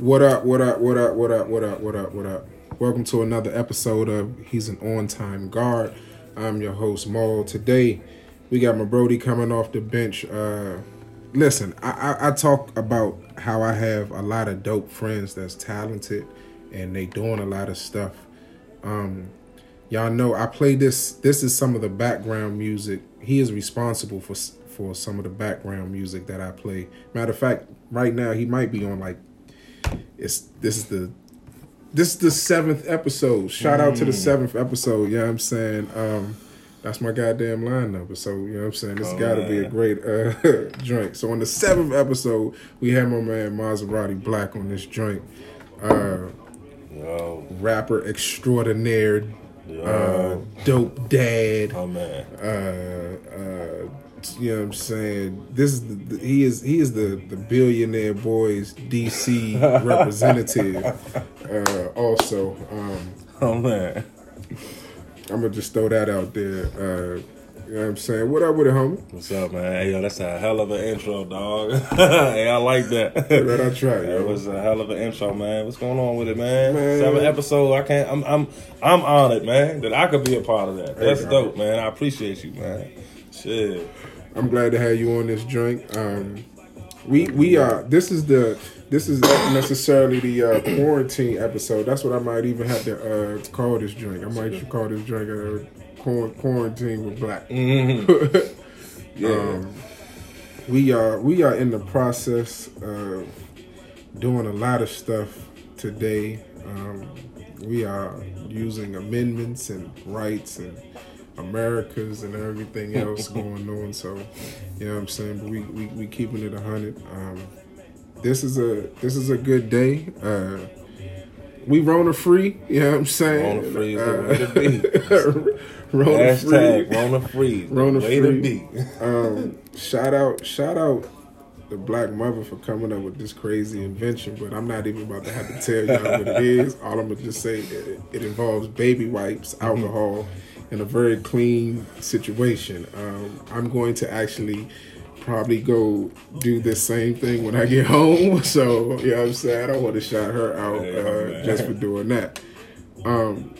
What up, what up, what up, what up, what up, what up, what up? Welcome to another episode of He's an On Time Guard. I'm your host, Maul. Today, we got my Brody coming off the bench. Uh, listen, I, I, I talk about how I have a lot of dope friends that's talented and they doing a lot of stuff. Um, y'all know I play this. This is some of the background music. He is responsible for for some of the background music that I play. Matter of fact, right now he might be on like it's this is the this is the seventh episode. Shout out to the seventh episode. You know what I'm saying? Um, that's my goddamn line number. So, you know what I'm saying? This Oh, got to be a great uh, joint. So, on the seventh episode, we had my man Maserati Black on this joint. Uh, Yo, rapper extraordinaire, yo, uh, dope dad. oh man, Uh, uh, you know what I'm saying? This is the, he is he is the the billionaire boys DC representative. Uh, also, um, oh man. I'm gonna just throw that out there. Uh, you know what I'm saying? What up with it, homie? What's up, man? Hey, yo, that's a hell of an intro, dog. hey, I like that. That I try, That was a hell of an intro, man. What's going on with it, man? Man. Seven episode. I can't. I'm. I'm. I'm honored, man, that I could be a part of that. That's dope, man. I appreciate you, man. Shit. I'm glad to have you on this joint. Um, we we are. This is the. This is not necessarily the uh, quarantine episode. That's what I might even have to uh, call this joint. I might call this joint uh, quar- quarantine with black. Mhm. Yeah. Um, we are we are in the process of doing a lot of stuff today. Um, we are using amendments and rights and Americas and everything else going on. So, you know what I'm saying. But we we, we keeping it a hundred. Um, this is a this is a good day. Uh, we Rona free. You know what I'm saying. Rona free is Uh, the way to be. Rona Hashtag free. Rona free. Rona way free. to be. Um, shout out, shout out the black mother for coming up with this crazy invention. But I'm not even about to have to tell y'all what it is. All I'm gonna just say it, it involves baby wipes, alcohol, and a very clean situation. Um, I'm going to actually probably go do the same thing when I get home. So you know what I'm saying. I don't want to shout her out uh, just for doing that. Um,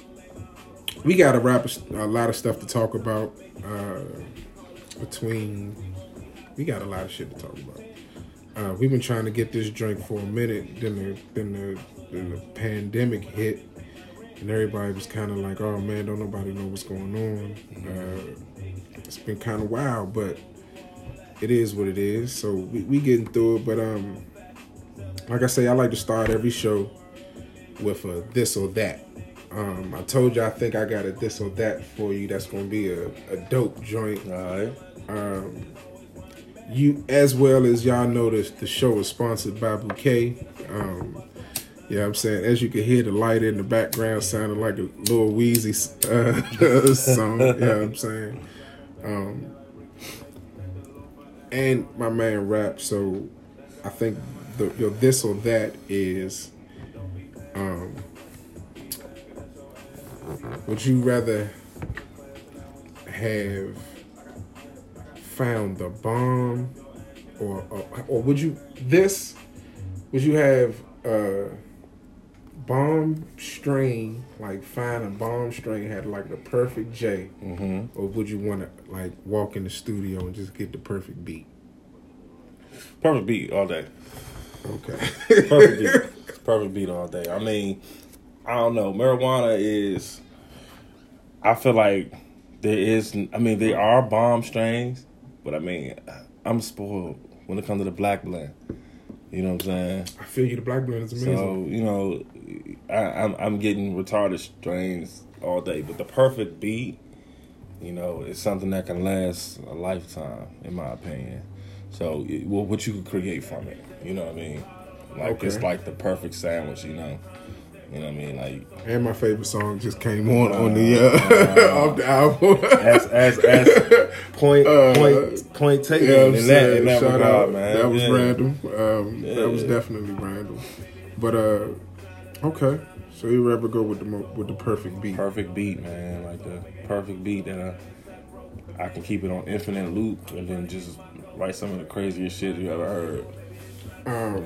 we got a wrap a lot of stuff to talk about uh, between. We got a lot of shit to talk about. Uh, we've been trying to get this drink for a minute. Then the then the, then the pandemic hit, and everybody was kind of like, "Oh man, don't nobody know what's going on." Uh, it's been kind of wild, but it is what it is. So we we getting through it. But um, like I say, I like to start every show with a this or that. Um, I told you I think I got a this or that for you. That's gonna be a, a dope joint. All right. Um, you as well as y'all know this the show is sponsored by Bouquet. Um, yeah, I'm saying as you can hear the light in the background sounding like a little Weezy uh, song. yeah, I'm saying. Um, and my man rap. So I think the your this or that is. Um, would you rather have found the bomb, or or, or would you this? Would you have uh bomb string like find a bomb string had like the perfect J, Mm-hmm. or would you want to like walk in the studio and just get the perfect beat? Perfect beat all day. Okay. Perfect beat. Perfect beat all day. I mean, I don't know. Marijuana is. I feel like there is. I mean, there are bomb strains, but I mean, I'm spoiled when it comes to the black blend. You know what I'm saying? I feel you. The black man is amazing. So you know, I, I'm I'm getting retarded strains all day, but the perfect beat, you know, is something that can last a lifetime, in my opinion. So, it- well, what you could create from it, you know what I mean? Like it's like the perfect sandwich, you know. You know what I mean? Like and my favorite song just came on on the uh, off the album. as as as point Uh, point point taken Yeah, in that in that shout regard, out. man. That was Yeah. random. Um, That was definitely random. But uh, okay. So you rather go with the mo- with the perfect beat? perfect beat, man. Like the perfect beat that I, I can keep it on infinite loop and then just write some of the craziest shit you ever heard. Um,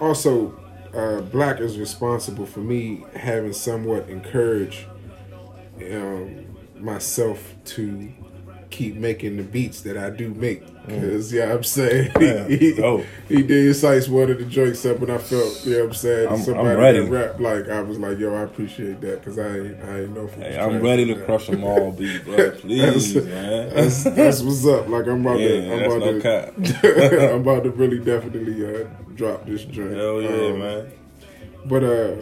also, uh, Black is responsible for me having somewhat encouraged um, myself to keep making the beats that I do make. Cause yeah, I'm saying Yeah, he, dope. he did size one of the joints up, and I felt yeah, I'm saying I'm- I'm ready. that rap like I was like, yo, I appreciate that because I ain't, I ain't know. Hey, I'm ready to not. crush them all, beat, bro. Please, man. That's, that's what's up. Like I'm about Yeah, to, I'm that's about no to. I'm about to really definitely uh, drop this joint. Hell yeah, Um, man. But uh,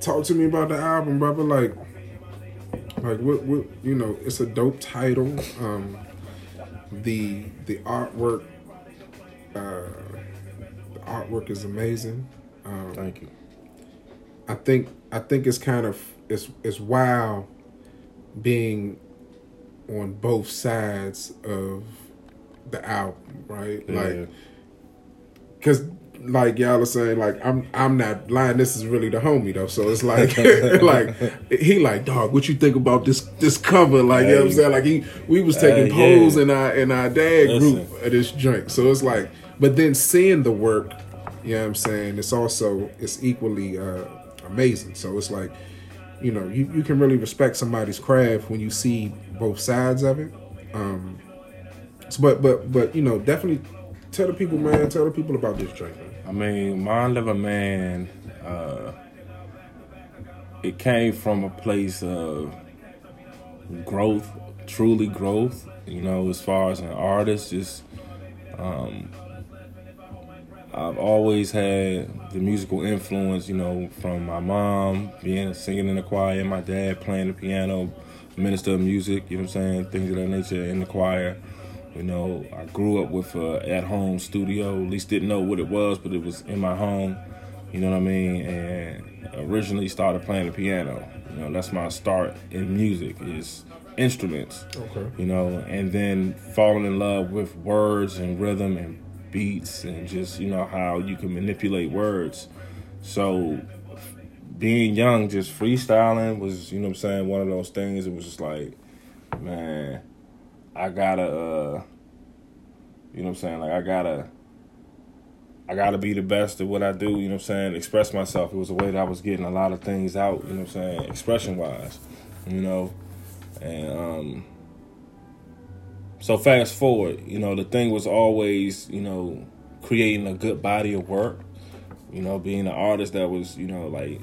talk to me about the album, brother. Like, like what, what you know? It's a dope title. Um, the the artwork, uh, the artwork is amazing. Um, Thank you. I think I think it's kind of it's it's wow, being on both sides of the album, right? Yeah. Like, cause like y'all are saying, like I'm I'm not lying. This is really the homie though, so it's like like he like dog. What you think about this this cover? Like you know what I'm saying? Like he we was taking Uh, yeah. polls in our in our dad Listen. group of this joint. So it's like, but then seeing the work, you know what I'm saying? It's also it's equally uh, amazing. So it's like, you know, you, you can really respect somebody's craft when you see both sides of it. Um, but but but you know, definitely tell the people, man. Tell the people about this joint, man. I mean, Mind of a Man, uh, it came from a place of growth, truly growth, you know, as far as an artist, just, um, I've always had the musical influence, you know, from my mom being singing in the choir, and my dad playing the piano, minister of music, you know what I'm saying, things of that nature in the choir. You know, I grew up with a at-home studio. At least didn't know what it was, but it was in my home. You know what I mean? And originally started playing the piano. You know, that's my start in music is instruments. Okay. You know, and then falling in love with words and rhythm and beats and just you know how you can manipulate words. So being young, just freestyling was, you know what I'm saying, one of those things. It was just like, man, I gotta, uh, you know what I'm saying, like I gotta, I gotta be the best at what I do. You know what I'm saying, express myself. It was a way that I was getting a lot of things out. You know what I'm saying, expression wise, you know, and um. So fast forward, you know, the thing was always, you know, creating a good body of work. You know, being an artist that was, you know, like,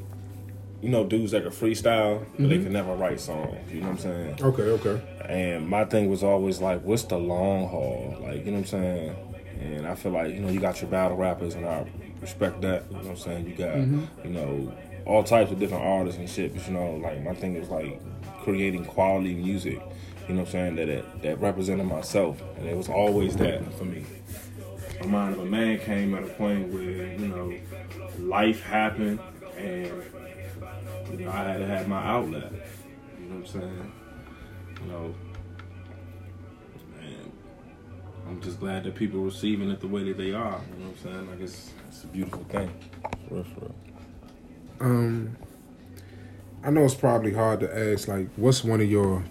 you know, dudes that could freestyle, but they mm-hmm. could never write songs. You know what I'm saying? Okay. Okay. And my thing was always like, what's the long haul? Like, you know what I'm saying? And I feel like, you know, you got your battle rappers and I respect that. You know what I'm saying? You got, mm-hmm. you know, all types of different artists and shit. But, you know, like, my thing is like creating quality music, you know what I'm saying, that, that, that represented myself. And it was always that for me. My mind of a man came at a point where, you know, life happened and, I had to have my outlet. You know what I'm saying? you know, and I'm just glad that people are receiving it the way that they are. You know what I'm saying? Like it's it's a beautiful thing. For real, for real. Um, I know it's probably hard to ask. Like, what's one of your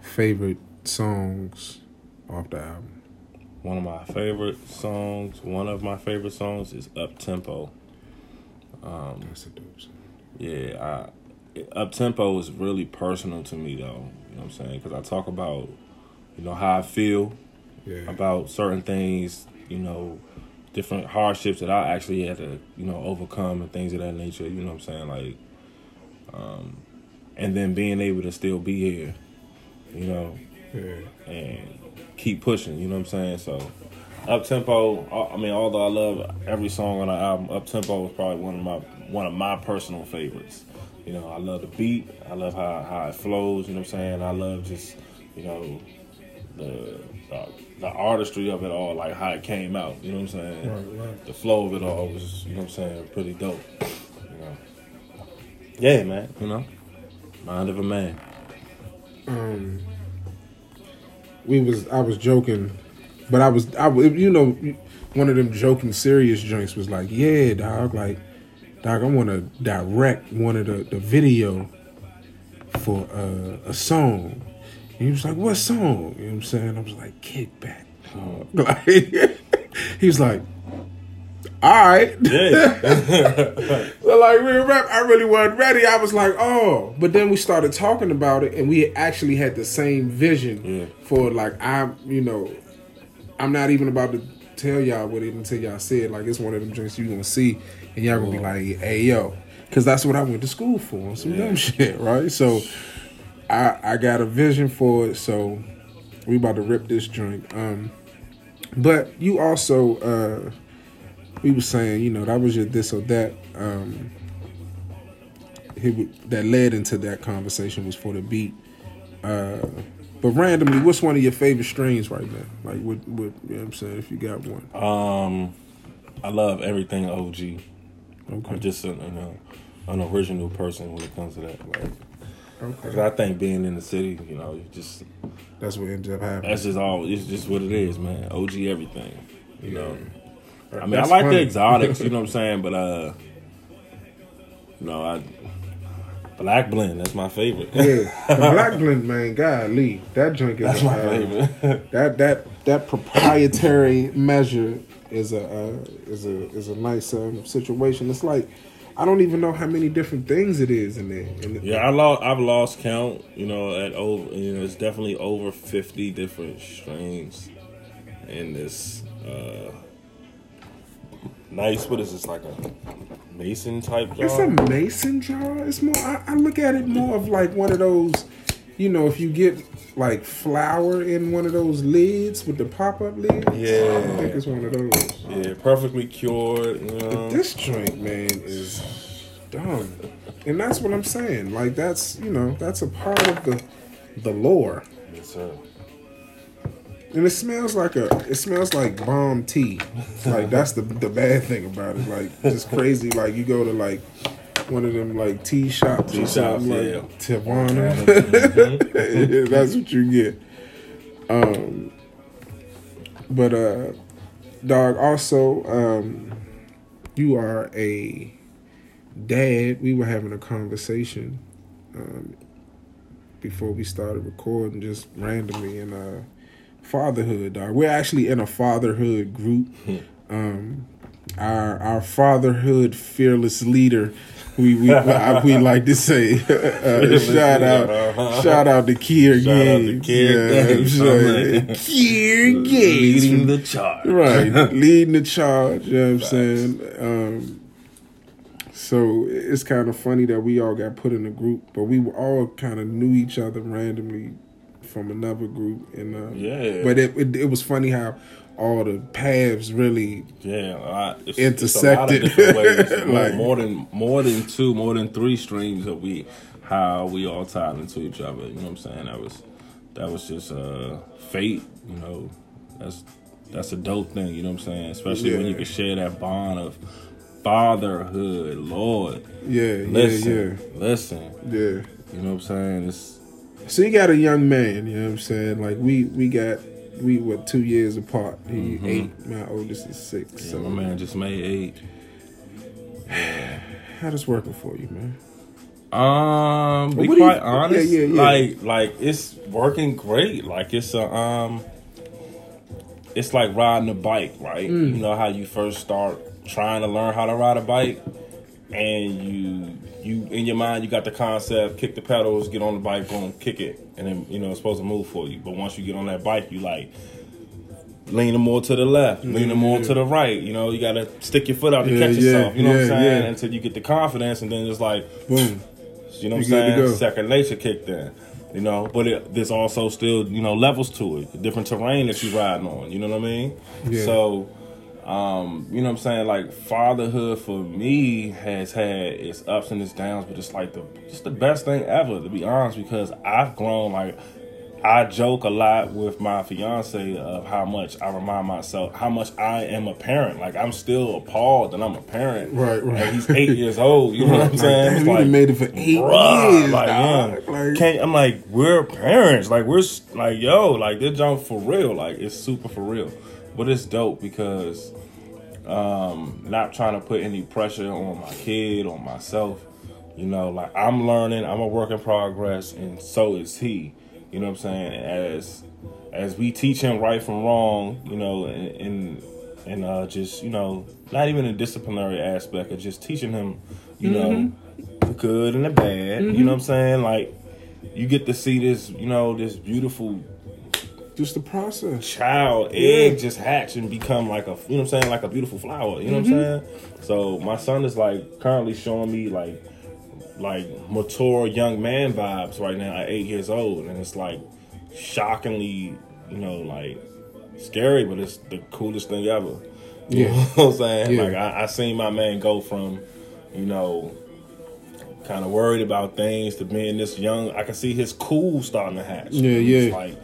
favorite songs off the album? One of my favorite songs, one of my favorite songs is Up Tempo. Um, That's a dope song. Yeah, I, Up Tempo is really personal to me though. You know what I'm saying? Because I talk about, you know, how I feel Yeah. about certain things, you know, different hardships that I actually had to, you know, overcome and things of that nature, you know what I'm saying? Like, um, and then being able to still be here, you know, Yeah. and keep pushing, you know what I'm saying? So, up tempo, I mean, although I love every song on the album, up tempo is probably one of my one of my personal favorites. You know, I love the beat, I love how, how it flows, you know what I'm saying? I love just, you know, the, the the artistry of it all, like how it came out, you know what I'm saying? Right, right. The flow of it all was, you know what I'm saying, pretty dope. You know. Yeah, man, you know. Mind of a man. um we was I was joking, but I was I was- you know one of them joking serious joints was like yeah dog like dog I want to direct one of the the video for uh, a song. And he was like, "What song?" You know what I'm saying? I was like, "Kickback." dog." Like he was like, all right. Yeah. So like real rap, I really wasn't ready. I was like, oh, but then we started talking about it, and we actually had the same vision Yeah. for like I'm, you know, I'm not even about to tell y'all what it until y'all see it. Like it's one of them drinks you're gonna see, and y'all gonna be like, hey yo, because that's what I went to school for, some dumb shit, right? So I I got a vision for it, so we about to rip this joint. Um, but you also uh we was saying, you know, that was your this or that. Um, that led into that conversation was for the beat. Uh, but randomly, what's one of your favorite strains right now? Like, what, what, you know what I'm saying? If you got one, um, I love everything OG. Okay, I'm just an, know, an original person when it comes to that. Like, okay, I think being in the city, you know, you just that's what ends up happening. that's just all. It's just what it is, man. OG everything. You know. I mean, That's I like funny. the exotics. You know what I'm saying? But uh, no, I black blend. That's my favorite. yeah, the black blend, man, golly, that drink is That's my uh, favorite. that that that proprietary measure is a uh, is a is a nice um, situation. It's like I don't even know how many different things it is in there. And yeah, I lost. I've lost count. You know, at over. You know, it's definitely over fifty different strains in this. uh Nice. What is this? Like a mason type jar? It's a mason jar. It's more. I, I look at it more of like one of those. You know, if you get like flour in one of those lids with the pop up lid. Yeah. I think it's one of those. yeah, perfectly cured. You know. This drink, man, is dumb, and that's what I'm saying. Like that's you know that's a part of the the lore. Yes, sir. And it smells like a. It smells like bomb tea. Like that's the the bad thing about it. Like just crazy. Like you go to like one of them like tea shops Tea or something shops, like yeah. Teavana. that's what you get. Um. But uh, dog. Also, um, you are a dad. We were having a conversation um, before we started recording, just randomly, and uh fatherhood, dog. We're actually in a fatherhood group. Um, our our fatherhood fearless leader. We we I- we like to say uh, shout out uh-huh. shout out to Kier Shout out to Gaines. Kier Yeah, Gaines, I'm saying. man. Kier Gaines Leading the charge. right leading the charge you know what i'm saying um so it's kind of funny that we all got put in a group but we were all kind of knew each other randomly from another group and uh Yeah. but it, it it was funny how all the paths really Yeah, a lot. It's, Intersected. It's a lot of ways. more, Like- more than more than two, more than three streams of we how we all tied into each other. You know what I'm saying? That was that was just uh, fate. You know, that's that's a dope thing. You know what I'm saying? Especially when you can share that bond of fatherhood. Lord, yeah listen, listen. yeah yeah yeah You know what I'm saying? It's so you got a young man you know what i'm saying like we we got we were two years apart he eight my oldest is six yeah, so my man just made eight. how this working for you man Um, be do you- quite honest. yeah, yeah, yeah. Like, like it's working great. Like it's a um, it's like riding a bike, right? Mm. You know how you first start trying to learn how to ride a bike, and you you in your mind you got the concept, kick the pedals, get on the bike, boom, kick it, and then you know it's supposed to move for you. But once you get on that bike, you like leaning more to the left, leaning more to the right. You know, you got to stick your foot out to Yeah, catch yeah, yourself. You know what I'm saying? yeah. Until you get the confidence, and then it's like boom you know what You I'm saying? Second nature kicked in. You know, but it, there's also still, you know, levels to it. Different terrain that you're riding on. You know what I mean? Yeah. So, um, you know what I'm saying? Like fatherhood for me has had its ups and its downs, but it's like the just the best thing ever, to be honest, because I've grown like I joke a lot with my fiance of how much I remind myself how much I am a parent. Like I'm still appalled that I'm a parent. Right, right. And he's eight years old. You know what I'm Like, saying? damn, It's made it for eight bruh, years, Like, dog. yeah. Like- Can't, I'm like, we're parents. Like, we're like, yo, like, this jump for real. Like, it's super for real. But it's dope because um, not trying to put any pressure on my kid, on myself. You know, like, I'm learning. I'm a work in progress, and so is he. You know what I'm saying? As as we teach him right from wrong, you know, and, and and uh, just you know, not even a disciplinary aspect of just teaching him, you Mm-hmm. know, the good and the bad. You know what I'm saying? Like you get to see this, you know, this beautiful Just the process. child egg just hatch and become like a you know what I'm saying like a beautiful flower you know Mm-hmm. what I'm saying so my son is like currently showing me like like mature young man vibes right now at eight years old and it's like shockingly you know like scary but it's the coolest thing ever you Yeah. know what I'm saying Yeah. like I, I seen my man go from you know kind of worried about things to being this young I can see his cool starting to hatch Yeah, It's yeah. like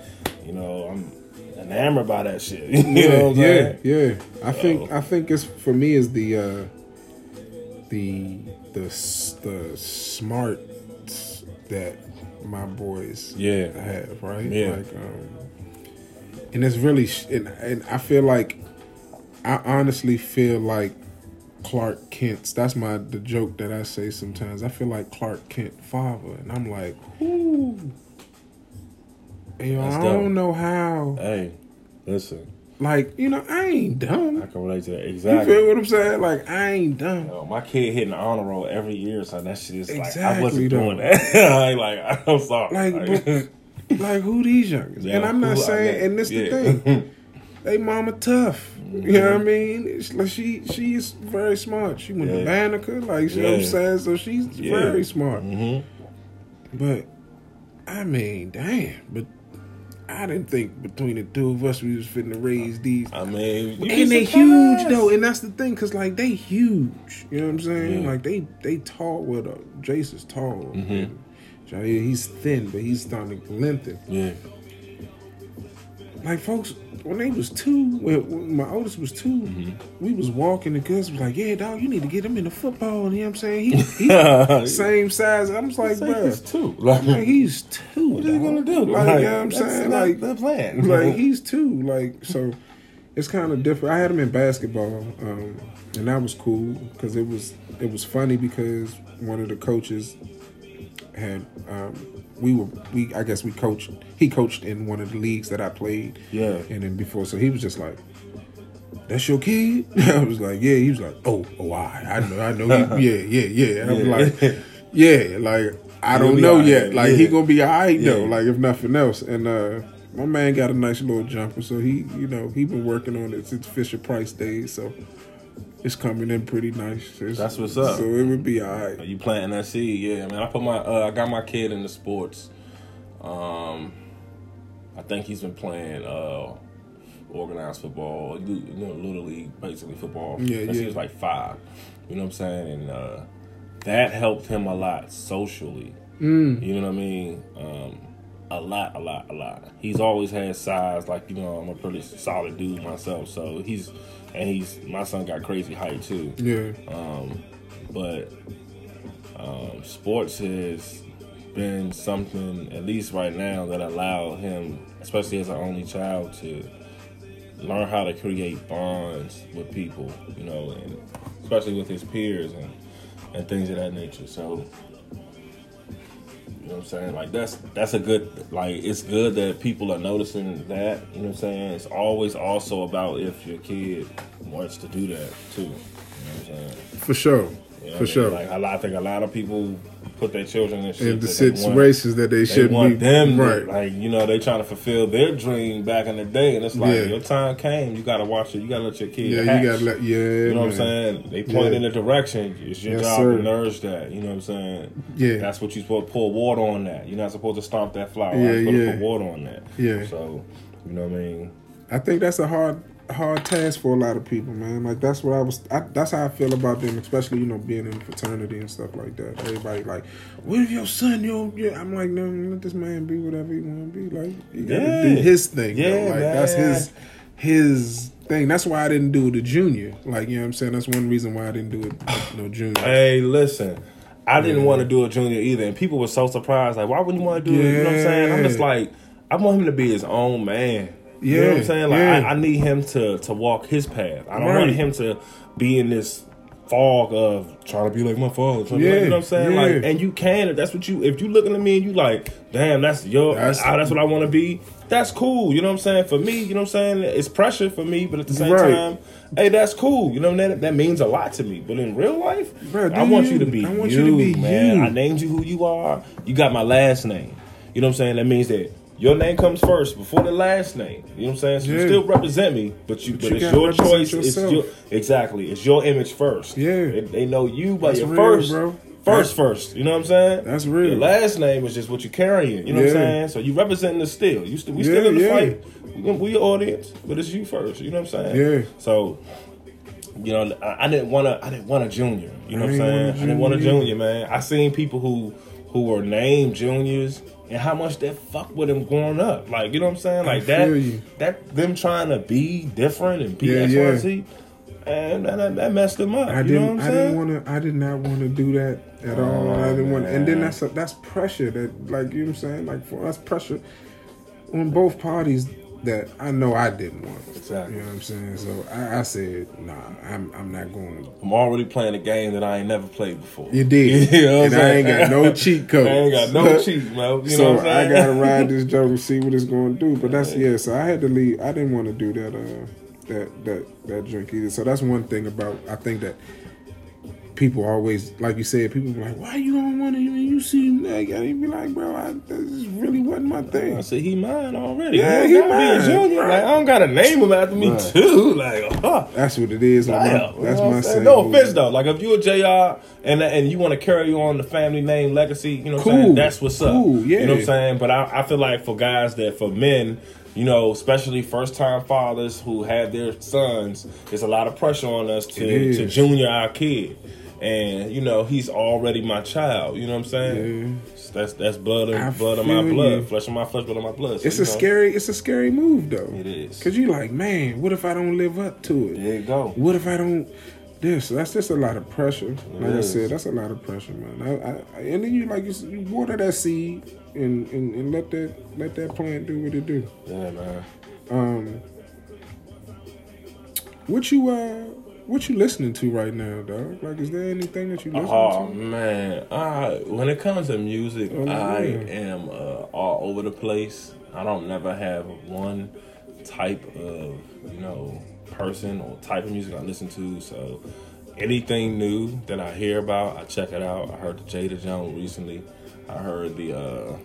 you know I'm enamored by that shit. you yeah, know what I'm yeah, saying? yeah. I think I think it's for me is the uh the the the smart that my boys Yeah. have, right? Yeah. Like um and it's really sh- and, and I feel like I honestly feel like Clark Kent's that's my the joke that I say sometimes. I feel like Clark Kent father and I'm like, ooh. You know, I don't know how Hey, listen, like, you know, I ain't dumb. I can relate to that Exactly. You feel what I'm saying? Like I ain't dumb. Yo, my kid hitting the honor roll every year, so that shit is like I wasn't though. doing that. Like I'm sorry. Like, but- like who these youngers? Yeah, and I'm not saying, and this Yeah. the thing, they mama tough. You know what I mean? It's like she she's very smart. She went to Yeah. Banneker, like you know what I'm saying. So she's Yeah. very smart. hmm But I mean, damn. But I didn't think between the two of us we was fitting to raise these. I mean, And they surprised. huge though, and that's the thing, cause like they huge. You know what I'm saying? Yeah. Like they they tall. With uh, Jace is tall. Mhm. Jair, he's thin, but he's starting to lengthen. Yeah, Like folks, when they was two, when, my oldest was 2 Mm-hmm. we was walking. The kids was like, "Yeah, dog, you need to get him into football." You know what I'm saying? He, he same size. I'm just like, bro, he's two. Like, like he's two. what are you gonna do? Like, you know what I'm saying? Like, the plan. like he's two. Like so, it's kind of different. I had him in basketball, um, and that was cool because it was it was funny because one of the coaches had um, we were we I guess we coached he coached in one of the leagues that I played. Yeah. and then before so he was just like. That's your kid? I was like, yeah. He was like, oh, oh, I, I know, I know. He, yeah, yeah, yeah. And I was Yeah. like, yeah, like I don't know alright, yet. Like he gonna be alright though. Like if nothing else. And uh my man got a nice little jumper, so he, you know, he been working on it since Fisher Price days. So it's coming in pretty nice. It's- That's what's up. So it would be alright. You planting that seed, yeah, man. I put my, uh, I got my kid into sports. Um, I think he's been playing uh, organized football, you know, little league, basically football. Yeah, since yeah. He was like five. You know what I'm saying? And uh, that helped him a lot socially. Mm. You know what I mean? Um, a lot, a lot, a lot. He's always had size. Like you know, I'm a pretty solid dude myself. So he's and he's my son got crazy height too. Yeah. Um, but um, sports has been something, at least right now, that allowed him, especially as an only child, to learn how to create bonds with people, you know, and especially with his peers and, and things of that nature. So, you know what I'm saying? Like that's that's a good like it's good that people are noticing that, you know what I'm saying? It's always also about if your kid wants to do that too. You know what I'm saying? For sure. You know For I sure. Like a lot, I think a lot of people put their children in shit in the that they situations that they They should want be them, to- right. like you know, they trying to fulfill their dream back in the day, and it's like Yeah. your time came. You got to watch it. You got to let your kid. yeah, hatch. you gotta let yeah. You know what I'm saying? They point Yeah. in the direction. It's your Yes, job sir. to nourish that. You know what I'm saying? Yeah. That's what you're supposed to pour water on that. You're not supposed to stomp that flower. Yeah, You're supposed yeah. to put water on that. Yeah. So, you know what I mean? I think that's a hard hard task for a lot of people, man. Like that's what I was. I, that's how I feel about them, especially you know being in fraternity and stuff like that. Everybody like, what if your son? Yo, yeah. I'm like, no, let this man be whatever he want to be. Like, he gotta Yeah. do his thing. Yeah, though. like that's his his thing. That's why I didn't do the junior. Like, you know what I'm saying? That's one reason why I didn't do it. No junior. Hey, listen. I didn't Yeah. want to do a junior either, and people were so surprised. Like, why wouldn't you want to do it? You know what I'm saying? I'm just like, I want him to be his own man. You know what Yeah, I'm saying? Like, yeah. I, I need him to to walk his path. I don't Right. want him to be in this fog of trying to be like my father. be like- you know what I'm saying? yeah. Like, and you can if that's what you. If you looking at me and you like, damn, that's your. That's- That's, that's what I want to be. That's cool. You know what I'm saying? For me, you know what I'm saying? It's pressure for me, but at the same Right. time, hey, that's cool. You know what that that means a lot to me. But in real life, Bruh, I want you. you to be I want you, you to be man. you. I named you who you are. You got my last name. You know what I'm saying? That means that. Your name comes first before the last name. You know what I'm saying? So Yeah. you still represent me, but you but, you it's your choice. It's your exactly. It's your image first. Yeah. They, they know you by That's your real, first bro. first first. You know what I'm saying? That's real. Your last name is just what you're carrying. You know what I'm saying? So you representing the still. You still we Yeah, still in the yeah. fight. We, we your audience, but it's you first. You know what I'm saying? Yeah. So you know, I, I didn't want to. I didn't want a junior. You know what I'm saying? I didn't want a junior. junior, man. I seen people who who were named juniors and how much that fuck with him growing up. Like you know what I'm saying? Like that. you. That them trying to be different and be Yeah, X, yeah. Y, Z, and that, that, messed them up. I you didn't. know what I'm I didn't want to. I did not want to do that at all. I didn't want. And then that's a, that's pressure. That like you know what I'm saying. Like for us, pressure on both parties that I know I didn't want. Exactly. You know what I'm saying. So I, I said, nah, I'm I'm not going. I'm already playing a game that I ain't never played before. You did. You know what and I ain't got no cheat code. I ain't got no cheat, man. You so know what I'm saying? I gotta ride this joke and see what it's gonna do. But that's yeah. So I had to leave. I didn't want to do that. Uh, that that that drink either. So that's one thing about. I think that people always, like you said, people be like, "Why you don't want to?" You see, like, and you be like, "Bro, I, this really wasn't my thing." I said he mine already. Yeah, he he be a mine. junior. Like I don't gotta name him after me Right. too. Like, huh. That's what it is. Like, my- you that's know my saying? No offense though. Like if you a Jr. and and you want to carry on the family name legacy, you know what I'm saying? That's what's up. Cool, yeah. You know what I'm saying? But I, I feel like for guys that for men, you know, especially first time fathers who have their sons, there's a lot of pressure on us to to junior our kid. And you know he's already my child. You know what I'm saying? That's that's blood I of blood of my blood, you. flesh of my flesh, blood of my blood. So, It's a know, scary. It's a scary move though. It is. Cause you like, man, what if I don't live up to it? There you go. What if I don't? This that's just a lot of pressure. Like I is. said, that's a lot of pressure, man. I, I, and then you like you, you water that seed and, and and let that let that plant do what it do. Yeah, man. Um, what you uh what you listening to right now, dog? Like, is there anything that you listening Oh to? man, I when it comes to music, Oh, I am uh, all over the place. I don't never have one type of you know person or type of music I listen to. So anything new that I hear about, I check it out. I heard the Jada Jones recently. I heard the uh,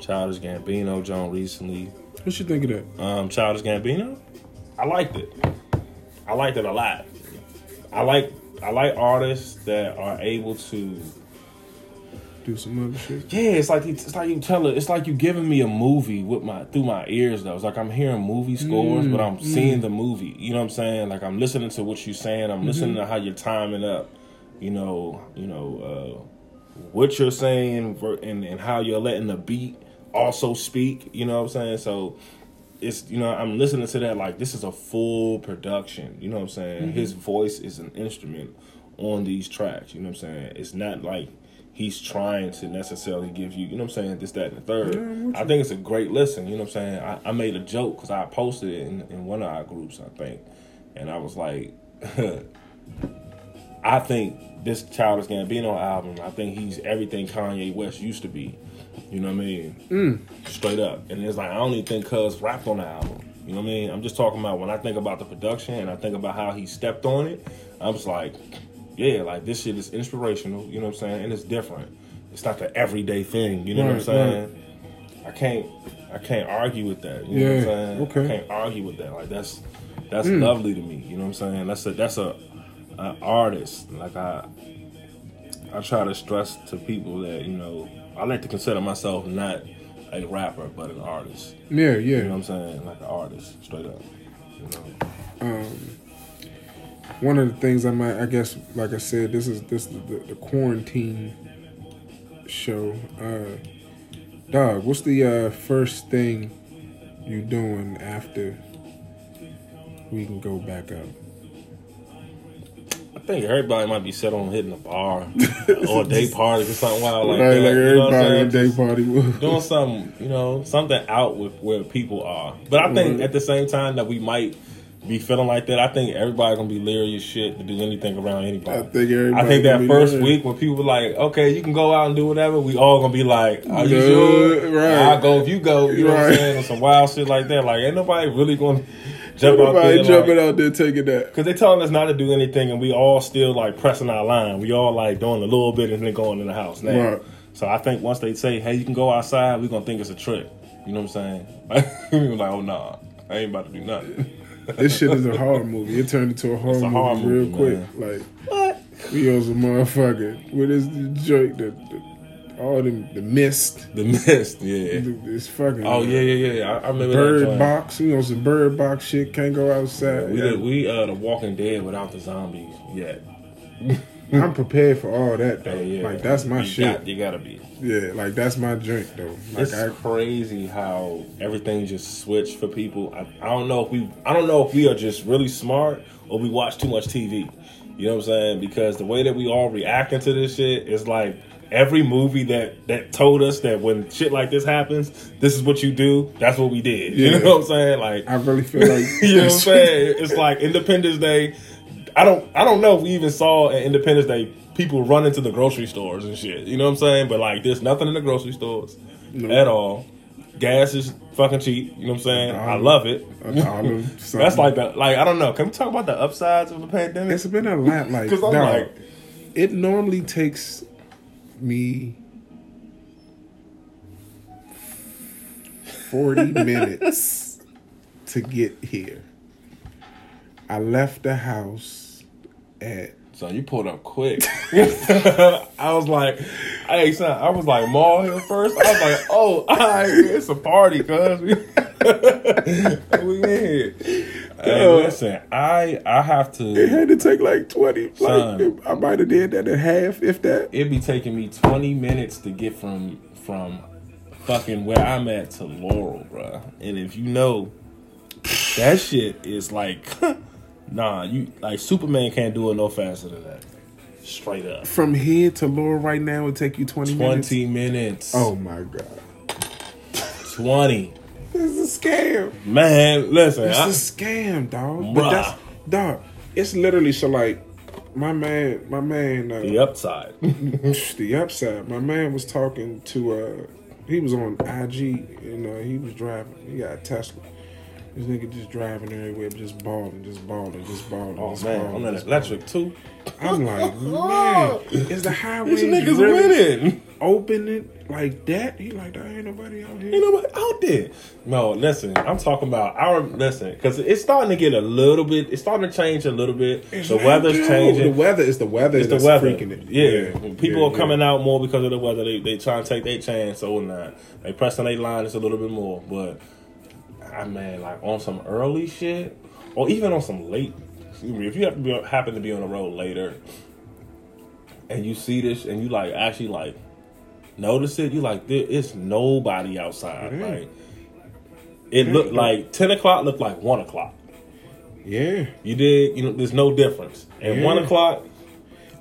Childish Gambino Jones recently. What you think of that? Um, Childish Gambino, I liked it. I liked it a lot. I like I like artists that are able to. Do some other shit. Yeah, it's like it's like you tell it. It's like you giving me a movie with my through my ears though. It's like I'm hearing movie scores, but I'm mm, mm. seeing the movie. You know what I'm saying? Like I'm listening to what you're saying. I'm listening mm-hmm. to how you're timing up. You know, you know uh, what you're saying and and how you're letting the beat also speak. You know what I'm saying? So it's you know I'm listening to that like this is a full production. You know what I'm saying? His voice is an instrument on these tracks. You know what I'm saying? It's not like he's trying to necessarily give you. You know what I'm saying? This, that, and the third. Yeah, I think it's a great listen. You know what I'm saying? I, I made a joke because I posted it in, in one of our groups, I think, and I was like. I think this Childish Gambino album, I think he's everything Kanye West used to be. You know what I mean? Mm. Straight up. And it's like, I don't even think Cuz rapped on the album. You know what I mean? I'm just talking about when I think about the production and I think about how he stepped on it, I'm just like, yeah, like this shit is inspirational. You know what I'm saying? And it's different. It's not the everyday thing. You know what I'm Right, saying? I can't, I can't argue with that. You know what I'm Yeah, saying? okay. I can't argue with that. Like that's, that's mm. lovely to me. You know what I'm saying? That's a, that's a, an artist. Like I, I try to stress to people that you know I like to consider myself not a rapper but an artist. Yeah, yeah. You know what I'm saying? Like an artist, straight up. You know. Um, one of the things I might, I guess, like I said, this is this is the, the quarantine show. Uh, dog, what's the uh, first thing you doing after we can go back up? I think everybody might be set on hitting a bar or a day party or something wild like Right, that. like you know everybody saying? a day party. was. doing something, you know, something out with where people are. But I think Mhm. at the same time that we might be feeling like that, I think everybody gonna be leery as shit to do anything around anybody. I think everybody I think that first leery. week when people were like, okay, you can go out and do whatever, we all gonna be like, are you sure? right. I'll go if you go. You know what I'm saying? Or some wild shit like that. Like, ain't nobody really gonna jump out Everybody there. jumping like, out there taking that. Cause they telling us not to do anything, and we all still like pressing our line. We all like doing a little bit and then going in the house now. Right. So I think once they say, "Hey, you can go outside," we're gonna think it's a trick. You know what I'm saying? we were like, "Oh nah, I ain't about to do nothing." This shit is a horror movie. It turned into a horror, It's a movie, horror real movie, quick. Like what? we was a motherfucker with his joke? the, the all the, the mist, The mist, yeah. this fucking Oh yeah, yeah, yeah. I, I remember that. bird box. We on some bird box shit. Can't go outside. We Yeah. did, we uh the Walking Dead without the zombies yet. I'm prepared for all that though. Yeah, yeah. Like that's my you shit. Got, you gotta be. Yeah, like that's my drink though. Like it's I, crazy how everything just switched for people. I, I don't know if we I don't know if we are just really smart or we watch too much TV. You know what I'm saying? Because the way that we all reacting to this shit is like every movie that that told us that when shit like this happens, this is what you do. That's what we did. Yeah. You know what I'm saying? Like I really feel like you know what I'm saying? It's like Independence Day. I don't I don't know if we even saw at Independence Day people run into the grocery stores and shit. You know what I'm saying? But like there's nothing in the grocery stores No. at all. Gas is fucking cheap. You know what I'm saying? I love it. That's like the like I don't know. Can we talk about the upsides of the pandemic? It's been a lot like Because I'm dog, like, it normally takes me 40 minutes to get here. I left the house at so you pulled up quick. I was like, hey son, I was like Mall Hill first. I was like, oh, all right, it's a party, cuz we, we in here. Hey, Uh, listen, I I have to. it had to take like 20 Son. like I might have did that in half if that. It'd be taking me twenty minutes to get from from fucking where I'm at to Laurel, bro. And if you know, that shit is like, nah, you like Superman can't do it no faster than that. Straight up, From here to Laurel right now would take you 20 minutes. twenty minutes. Oh my god. twenty. This is a scam. Man, listen, It's I, a scam, dog. Bruh. But that's dog. It's literally so like my man, my man, uh, the upside. the upside. My man was talking to. uh He was on IG and uh, he was driving. He got a Tesla. This nigga just driving everywhere, just balling, just balling, just balling. Oh just man, balling, on that just electric too. I'm like, man, is the highway this niggas really winning. open it like that? He like, there ain't nobody out here. Ain't nobody out there. No, listen, I'm talking about our listen because it's starting to get a little bit. It's starting to change a little bit. It's the weather's dude, changing. The weather is the weather. It's the weather. freaking it. Yeah, When people Yeah, are yeah. coming out more because of the weather. They they trying to take their chance or not. They pressing their line just a little bit more. But I mean, like on some early shit, or even on some late. excuse me, If you have to be, happen to be on the road later, and you see this, and you like actually like notice it, you like there is nobody outside. Yeah. Like it looked like ten o'clock looked like one o'clock. Yeah, You did, you know, there's no difference. At Yeah. one o'clock,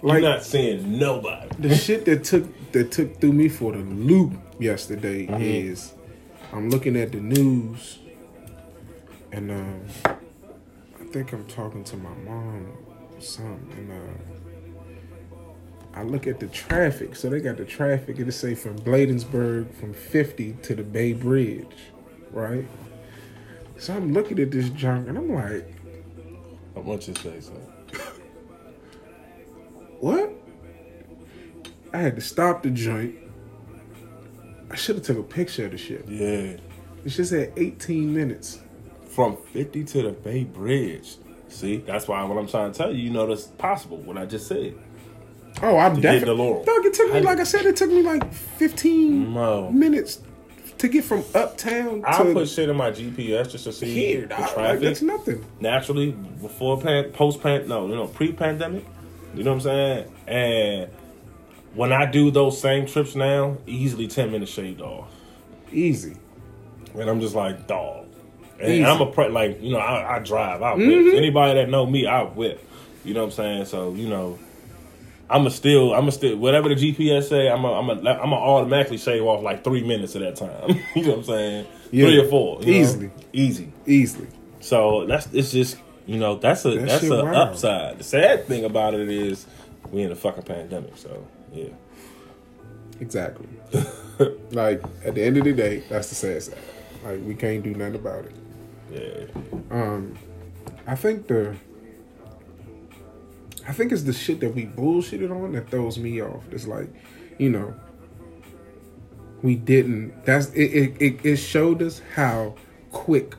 like you're not seeing nobody. the shit that took that took through me for the loop yesterday Mm-hmm. is I'm looking at the news and um, I think I'm talking to my mom or something and uh, I look at the traffic. So they got the traffic and it say from Bladensburg from 50 to the Bay Bridge, right? So I'm looking at this junk and I'm like, How much you say so? what? I had to stop the joint. I should have took a picture of the shit. Yeah. It just at 18 minutes. From 50 to the Bay Bridge. See, that's why what I'm trying to tell you, you know that's possible, what I just said. Oh, I'm To definitely. to. Dog, it took me, I- like I said, it took me like 15 No. minutes to get from uptown to I put shit in my GPS just to see here. the dog. Like, traffic. that's nothing. naturally before pan, post pan, no, you know, pre pandemic. You know what I'm saying? And when I do those same trips now, easily ten minutes shaved off, Easy. and I'm just like dog. And. Mm-hmm. I'm a pre- like you know I, I drive, I whip. Anybody that know me, I whip. You know what I'm saying? So you know. I'm a still, I'm a still, whatever the GPS say, I'm a, I'm a, I'm a automatically shave off like three minutes at that time. you know what I'm saying? Yeah. Three or four, you know? Easily. easy. Easily. So that's it's just You know, that's a That that's a wild. upside. The sad thing about it is we in a fucking pandemic. So yeah, Exactly. like at the end of the day, that's the sad side. Like we can't do nothing about it. Yeah. Um, I think the, I think it's the shit that we bullshitted on that throws me off. It's like, you know, we didn't. That's it. It, it, showed us how quick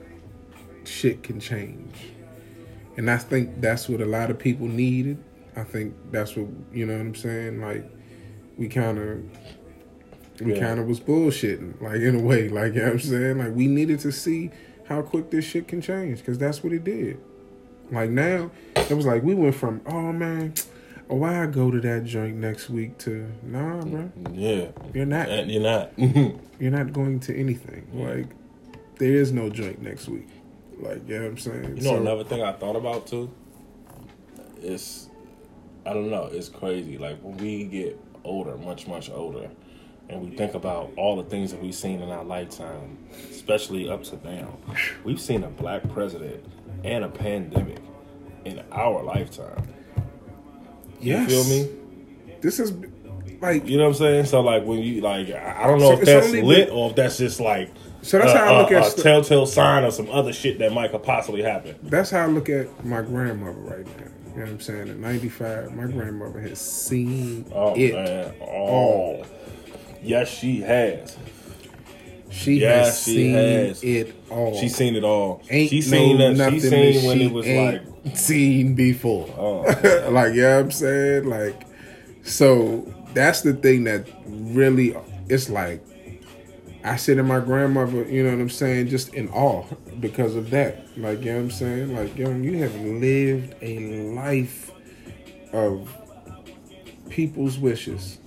shit can change, and I think that's what a lot of people needed. I think that's what you know what I'm saying. Like we kind of. We Yeah. kind of was bullshitting, like in a way, like you know what I'm saying. Like we needed to see how quick this shit can change, because that's what it did. Like now, it was like we went from oh man, oh I go to that joint next week to nah, bro, Yeah, you're not, and you're not. you're not going to anything. Like there is no joint next week. Like you know what I'm saying. You know So- another thing I thought about too? It's I don't know, it's crazy. Like when we get older, much, much older, and we think about all the things that we've seen in our lifetime, especially up to now. We've seen a black president and a pandemic in our lifetime. Yes. You feel me? This is like You know what I'm saying? So like when you like I don't know So if that's lit or if that's just like So that's a, how I look a- at a telltale sign of some other shit that might could possibly happen. that's how I look at my grandmother right now. You know what I'm saying? At 95, my grandmother has seen Oh it. man. Oh. Yes, she has. She Yes, has she seen has. it all. She's seen it all. ain't she seen no that. She seen that when she it was ain't like, seen before. oh, like, you know I'm saying? Like, so that's the thing that really, it's like, I sit in my grandmother, you know what I'm saying, just in awe because of that. Like, you know what I'm saying? Like, yo, you have lived a life of people's wishes.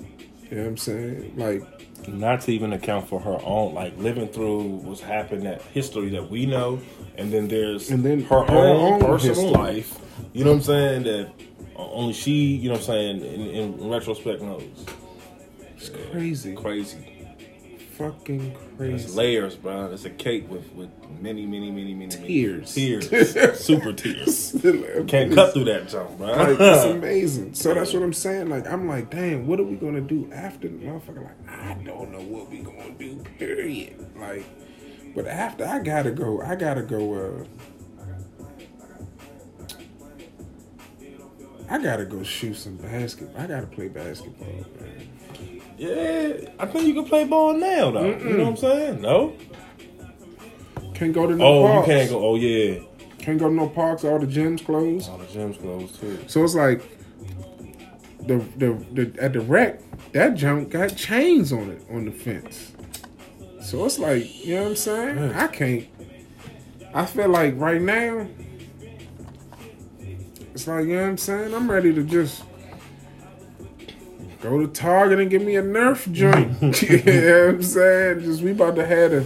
You know what I'm saying? Like, not to even account for her own, like living through what's happened, that history that we know, and then there's And then her, her own, own personal history. life. You know what I'm saying? That only she, you know what I'm saying, in, in retrospect knows. it's crazy. Crazy. Fucking crazy. It's layers, bro. It's a cake with with many, many, many, many Tears. many tears, super tears. Can't cut through that jump, bro. Like it's amazing. So that's what I'm saying. Like I'm like, damn, what are we gonna do after the motherfucker? Like I don't know what we gonna do. Period. Like, but after I gotta go. I gotta go. uh I gotta go shoot some basketball. I gotta play basketball. Man. Yeah, I think you can play ball now, though. You know what I'm saying? No. Can't go to no Oh, parks. you can't go. Oh yeah. Can't go to no parks. All the gyms closed. All the gyms closed too. So it's like the the, the at the rec that junk got chains on it on the fence. So it's like you know what I'm saying. Yeah. I can't. I feel like right now. It's like you know what I'm saying. I'm ready to just go to Target and give me a Nerf joint. you know what I'm saying? Just we about to have a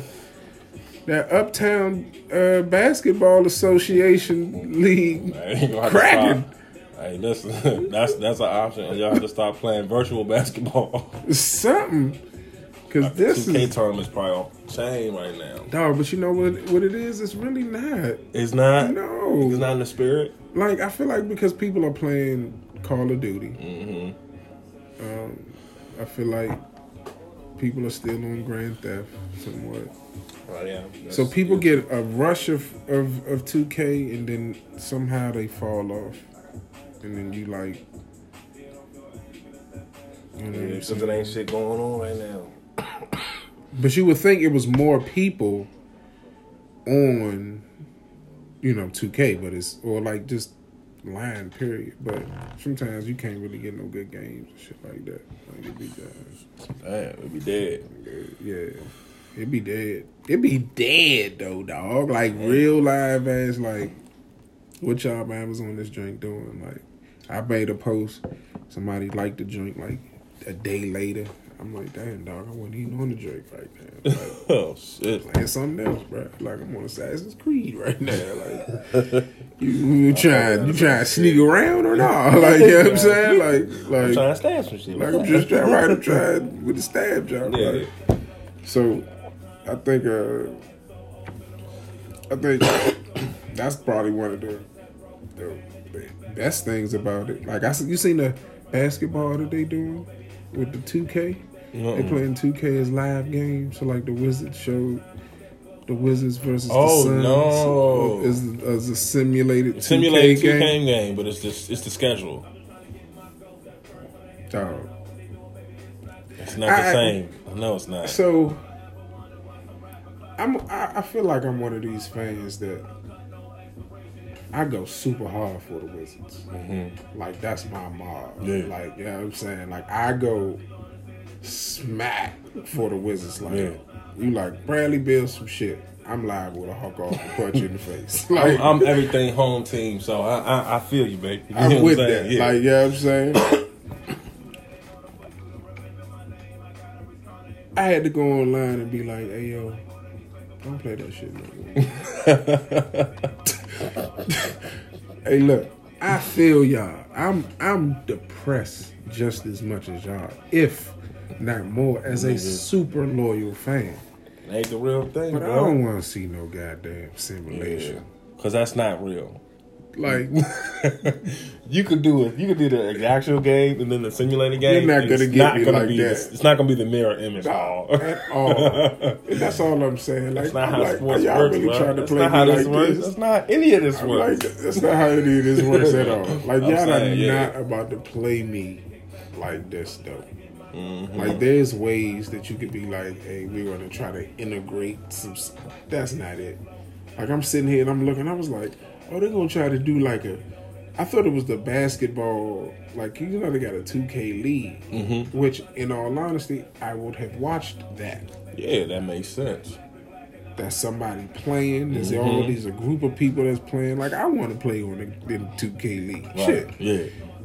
that Uptown uh, Basketball Association league I ain't gonna have to cracking. Hey, listen, that's that's an option. Y'all have to stop playing virtual basketball. something. Cause this 2K is tournament's probably on chain right now. dog, but you know what? What it is? It's really not. It's not. No, It's not in the spirit. like I feel like because people are playing Call of Duty, Mm-hmm. Um, I feel like people are still on Grand Theft somewhat. Right, yeah. So people get a rush of, of, of 2K and then somehow they fall off. And then you like, you know what I'm because saying? ain't shit going on right now. But you would think it was more people on, you know, 2K, but it's, or like just line, period. But sometimes you can't really get no good games and shit like that. Like, it'd be dead. Damn, it'd be dead. Yeah. It'd be dead. It'd be dead, though, dog. Like, real live ass, like, what y'all man was on this drink doing? Like, I made a post. Somebody liked the drink like, a day later. I'm like, damn, dog, I wasn't even on the Drake right now. Like, oh shit, And playing something else, bro. Like I'm on Assassin's Creed right now. Like you, you trying, you trying to sneak around or not? Like you know what I'm saying? Like, like I'm trying to stab some shit. Like I'm just trying, right? I'm trying with the stab job. Yeah. Like, so, I think, uh, I think that's probably one of the, the best things about it. Like I, you seen the basketball that they doing with the 2K? Mm-mm. They playing 2K as live games. So like the Wizards showed the Wizards versus oh, the Suns. Oh no! Is, a simulated 2K simulated 2K, game. game, but it's just it's the schedule. Dog. It's not I, the same. No, it's not. So I'm. I, I feel like I'm one of these fans that I go super hard for the Wizards. Mm-hmm. Like that's my mob. Yeah. Like yeah, you know I'm saying like I go smack for the Wizards. Like Yeah. you like Bradley Beal some shit. I'm live with a hawk off and punch you in the face. Like I'm, I'm everything home team, so I I, I feel you, baby. You I'm with saying? that. Yeah. Like, you know what I'm saying? I had to go online and be like, hey, yo, don't play that shit no hey, look, I feel y'all. I'm I'm depressed just as much as y'all, if not more, as a mm-hmm. super loyal fan. ain't the real thing, But I don't want to see no goddamn simulation. Cause that's not real. Like, You could do it. You could do the actual game and then the simulated game. You're not gonna it's get not me gonna like be that. The, it's not gonna be the mirror image at all. at all. That's all I'm saying. Like, That's not how like, sports y'all works, really bro. trying to That's play not me how like this works. this? That's not any of this I'm like, works. that's not how any of this works at all. Like, I'm y'all saying, are yeah. not about to play me like this, though. Mm-hmm. Like, there's ways that you could be like, hey, we're going to try to integrate some. That's not it. Like, I'm sitting here and I'm looking, I was like, oh, they're going to try to do like a. I thought it was the basketball, like, you know, they got a 2K league, Mm-hmm. which, in all honesty, I would have watched that. Yeah, that makes sense. That's somebody playing. There's Mm-hmm. all these a group of people that's playing. Like I want to play on the, the 2K league, Right. shit. Yeah.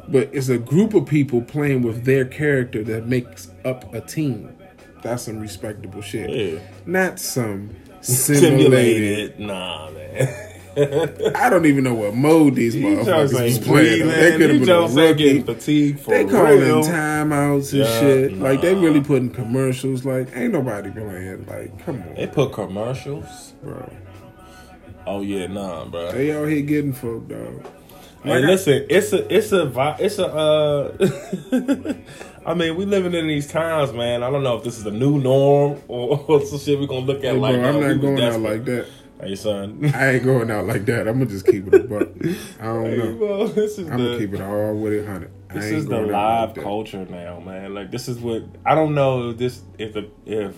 But it's a group of people playing with their character that makes up a team. That's some respectable shit. Yeah. Not some simulated. Simulated. Nah, man. I don't even know what mode these motherfuckers was playing. They could have been a rookie. fatigued for They real. calling timeouts and Yeah, shit. Like they nah. really putting commercials. Like ain't nobody playing. Like come on, They put commercials. bro. Oh yeah, nah, bro. They out here getting folk, dog. Hey, listen, it's a, it's a, it's a. Uh, I mean, we living in these times, man. I don't know if this is the new norm or, or some shit we gonna look at Hey, like. bro, uh, I'm not going out like that. Hey, son. I ain't going out like that. I'm gonna just keep it a buck. I don't Hey, know. bro, this is I'm the gonna keep it all with it, hundred. This is the live like culture now, man. Like this is what I don't know if this if the if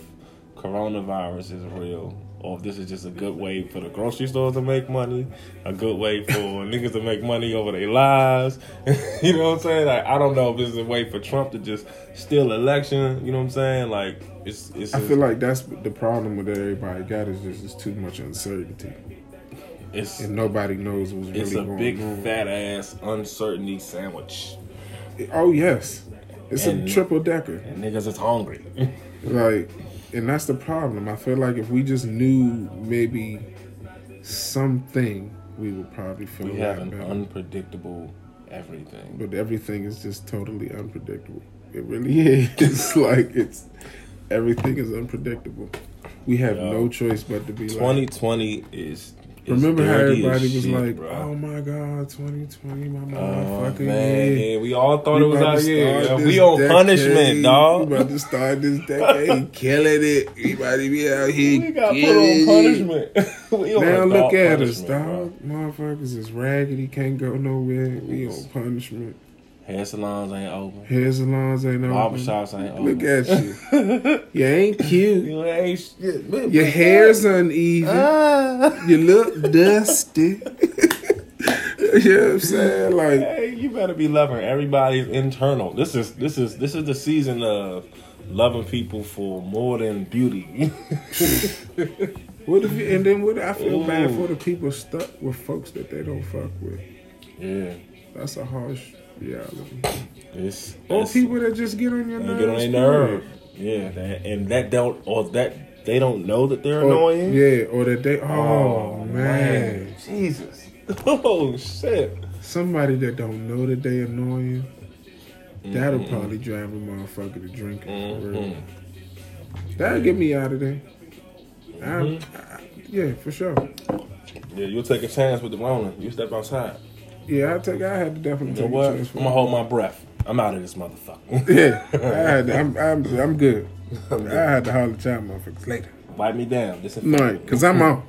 coronavirus is real or if this is just a good way for the grocery stores to make money, a good way for niggas to make money over their lives. you know what I'm saying? Like I don't know if this is a way for Trump to just steal election. You know what I'm saying? Like it's it's I feel like that's the problem with everybody got is just it's too much uncertainty it's and nobody knows what's really going on. it's a big on. fat ass uncertainty sandwich, oh yes, it's And- a triple decker. and niggas is hungry. Like, and that's the problem. I feel like if we just knew maybe something, we would probably feel we have an better. unpredictable everything. but everything is just totally unpredictable. It really is. It's like it's everything is unpredictable. We have Yo. no choice but to be 2020 is. is Remember how everybody was shit, like, bro. "Oh my God, 2020, my Oh, man, year." yeah, we all thought it was out our to year. start Yeah, We on decade. punishment, dog. We about to start this decade, killing it. Everybody be out here. We got put on punishment. we Now look at us, dog. Motherfuckers is raggedy, can't go nowhere. We on punishment. Hair salons ain't open. Hair salons ain't open. Barbershops ain't open. Look at you. You ain't cute. You ain't shit. Man, Your hair's that? uneven. Ah. You look dusty. you know what I'm saying? Like, Hey, you better be loving everybody's internal. This is this is this is the season of loving people for more than beauty. what if you, and then what? I feel bad for the people stuck with folks that they don't fuck with. yeah, That's a harsh reality. it's Or people that just get on your nerves. get on their nerve. Yeah, that, and that don't or that they don't know that they're Or, annoying. yeah, or that they. Oh, man. Jesus. Oh shit. somebody that don't know that they annoying, that'll probably drive a motherfucker to drinking. Real. Mhm. That'll get me out of there. Mm-hmm. I, yeah, for sure. Yeah, you'll take a chance with the Rona. You step outside. Yeah, I take. I had to definitely You know take what? I'm gonna hold my breath. I'm out of this motherfucker. yeah, I had. To, I'm, I'm. I'm good. I had to holler at y'all motherfuckers later. Wipe me down. This is No, cause I'm out.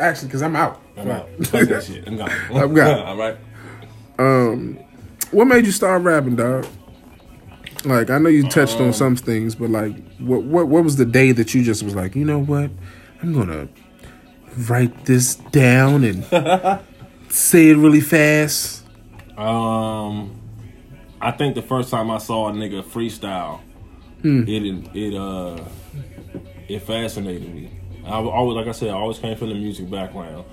Actually, cause I'm out. I'm out. Fuck that shit. I'm gone. I'm gone. All right. Um, what made you start rapping, dog? Like I know you touched Um, on some things, but like, what what what was the day that you just was like, you know what, I'm gonna write this down and say it really fast. Um, I think the first time I saw a nigga freestyle, Hmm. it it uh it fascinated me. I always, like I said, I always came from the music background.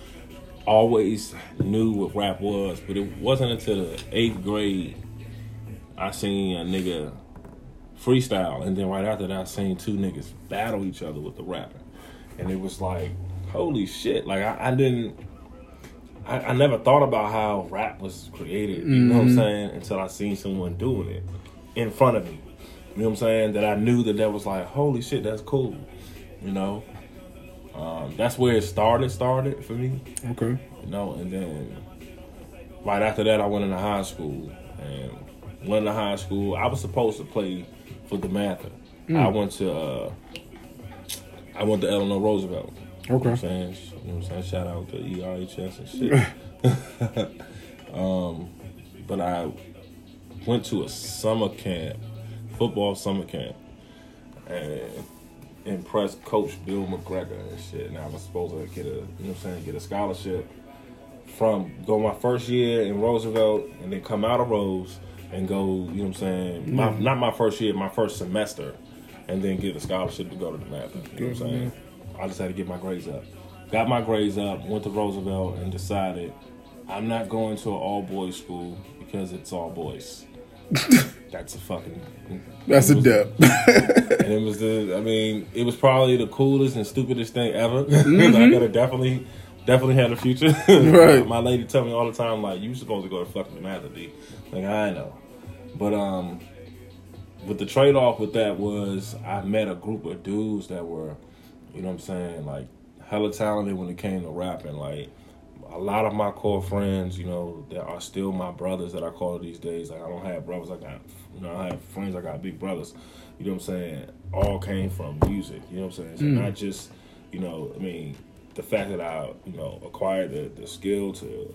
Always knew what rap was, but it wasn't until the eighth grade I seen a nigga freestyle, and then right after that, I seen two niggas battle each other with the rapping, and it was like, holy shit! Like I, I didn't. I, I never thought about how rap was created, you know what I'm saying, until I seen someone doing it in front of me. You know what I'm saying? That I knew that that was like, holy shit, that's cool. You know? Um, that's where it started, started for me. Okay. You know, and then right after that I went into high school and went into high school. I was supposed to play for the DeMatha. I went to uh I went to Eleanor Roosevelt. You know what I'm saying? You know what I'm saying? Shout out to ERHS and shit. um, but I went to a summer camp, football summer camp, and impressed Coach Bill McGregor and shit. And I was supposed to get a, you know what I'm saying, get a scholarship from go my first year in Roosevelt and then come out of Rose and go, you know what I'm saying, my, not my first year, my first semester, and then get a scholarship to go to DeMatha. You know what I'm saying? I just had to get my grades up. Got my grades up, went to Roosevelt, and decided I'm not going to an all boys school because it's all boys. That's a fucking. That's a dub. and it was the I mean, it was probably the coolest and stupidest thing ever. I gotta definitely definitely had a future. Right. My lady tell me all the time, like, you supposed to go to fucking D. Like I know. But um but the trade off with that was I met a group of dudes that were, you know what I'm saying, like hella talented when it came to rapping. Like a lot of my core friends, you know, that are still my brothers that I call these days. Like I don't have brothers, I got you know, I have friends, I got big brothers. You know what I'm saying? All came from music. You know what I'm saying? So mm. not just, you know, I mean, the fact that I, you know, acquired the, the skill to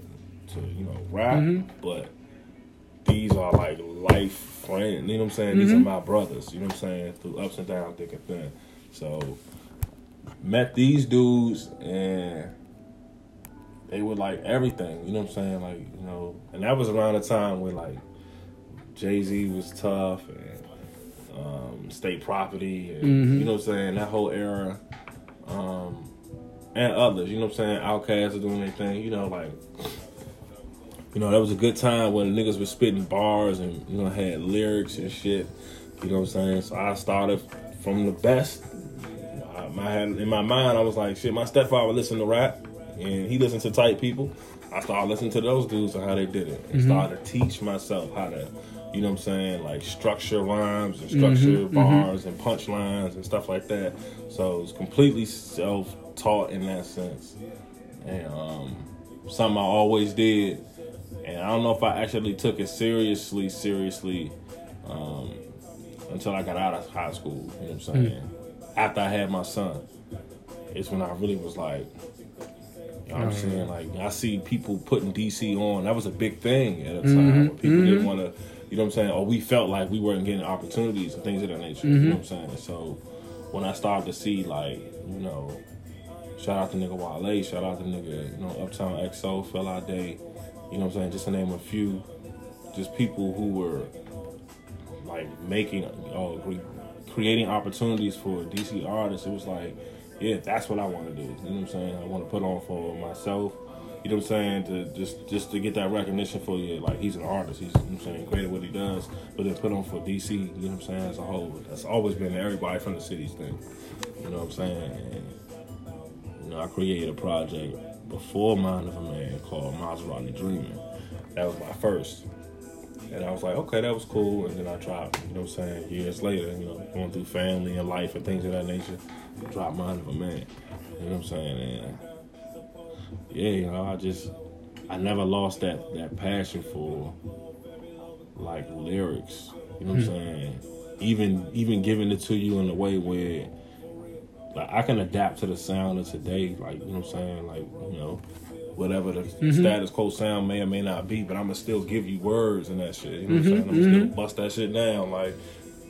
to, you know, rap, mm-hmm. but these are like life friends. You know what I'm saying? These are mm-hmm. my brothers. You know what I'm saying? Through ups and downs, thick and thin. So met these dudes and they were like everything. You know what I'm saying? Like you know, and that was around the time when like Jay Z was tough and um, State Property and you know what I'm saying that whole era. Um, and others, you know what I'm saying? Outcasts are doing their thing, you know, like you know, that was a good time when niggas were spitting bars and, you know, had lyrics and shit. You know what I'm saying? So I started from the best. I, my, in my mind, I was like, shit, my stepfather listened to rap and he listened to tight people. I started listening to those dudes and how they did it. And started to teach myself how to, you know what I'm saying, like structure rhymes and structure bars and punchlines and stuff like that. So it's completely self taught in that sense. And um, something I always did and I don't know if I actually took it seriously, seriously, um, until I got out of high school. You know what I'm saying? After I had my son, it's when I really was like, you know what I'm mm. saying? Like I see people putting DC on. That was a big thing at a time. Mm-hmm. Where people didn't mm-hmm. want to, you know what I'm saying? Or we felt like we weren't getting opportunities and things of that nature. You know what I'm saying? So when I started to see like, you know, shout out to nigga Wale, shout out to nigga, you know, Uptown XO, Phil Ade. You know what I'm saying? Just to name a few, just people who were like making, re- creating opportunities for DC artists. It was like, yeah, that's what I want to do. You know what I'm saying? I want to put on for myself. You know what I'm saying? To just just to get that recognition for you, like he's an artist. He's you know I'm saying great at what he does, but then put on for DC. You know what I'm saying? As a whole, that's always been everybody from the city's thing. You know what I'm saying? And, you know, I created a project before Mind of a Man called Maserati Dreaming. That was my first. And I was like, okay, that was cool. And then I dropped, you know what I'm saying, years later, you know, going through family and life and things of that nature, I dropped Mind of a Man. You know what I'm saying? And yeah, you know, I just I never lost that that passion for like lyrics. You know what I'm hmm. saying? Even even giving it to you in a way where like I can adapt to the sound of today. Like you know what I'm saying? Like you know whatever the status quo sound may or may not be, but I'm gonna still give you words and that shit. You know what I'm saying? I'm gonna still bust that shit down. Like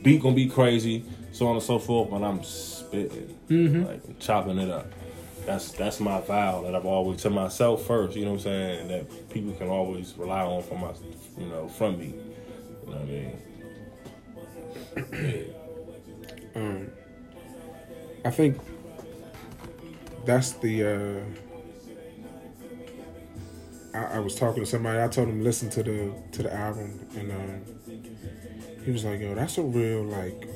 beat gonna be crazy, so on and so forth. But I'm spitting, like chopping it up. That's that's my vow that I've always to myself first. You know what I'm saying? That people can always rely on from my, you know, from me. You know what I mean? Yeah. Um, I think that's the. Uh, I, I was talking to somebody. I told him listen to the to the album, and um, he was like, "Yo, that's a real like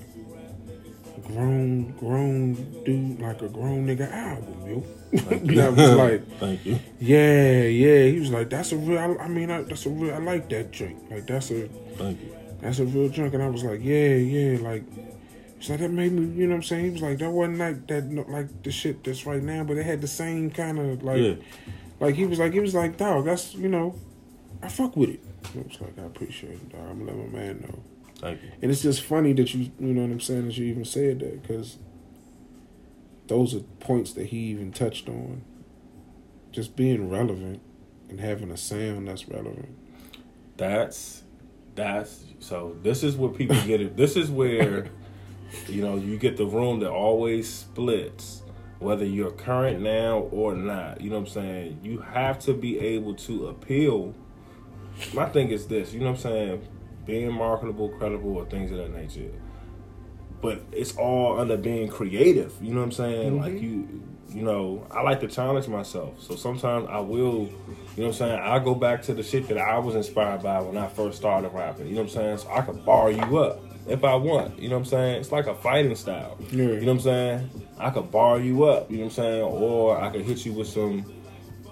grown grown dude, like a grown nigga album, yo." that was like, Thank you. yeah, yeah. He was like, "That's a real. I, I mean, I, that's a real. I like that drink. Like that's a." Thank you. that's a real drink. And I was like, yeah, yeah, like, it's like that made me, you know what I'm saying? He was like, that wasn't like that, like the shit that's right now, but it had the same kind of like, Yeah. Like he was like, he was like, dog, that's, you know, I fuck with it. I was like, I appreciate it, dog. I'm gonna let my man know. Thank you. And it's just funny that you, you know what I'm saying, that you even said that because those are points that he even touched on. Just being relevant and having a sound that's relevant. That's that's so this is where people get it. This is where you know you get the room that always splits, whether you're current now or not. You know what I'm saying? You have to be able to appeal. My thing is this, you know what I'm saying? Being marketable, credible, or things of that nature. But it's all under being creative. You know what I'm saying? Mm-hmm. Like you you know, I like to challenge myself. So sometimes I will, you know what I'm saying? I go back to the shit that I was inspired by when I first started rapping. You know what I'm saying? So I could bar you up if I want. You know what I'm saying? It's like a fighting style. Yeah. You know what I'm saying? I could bar you up, you know what I'm saying? Or I could hit you with some,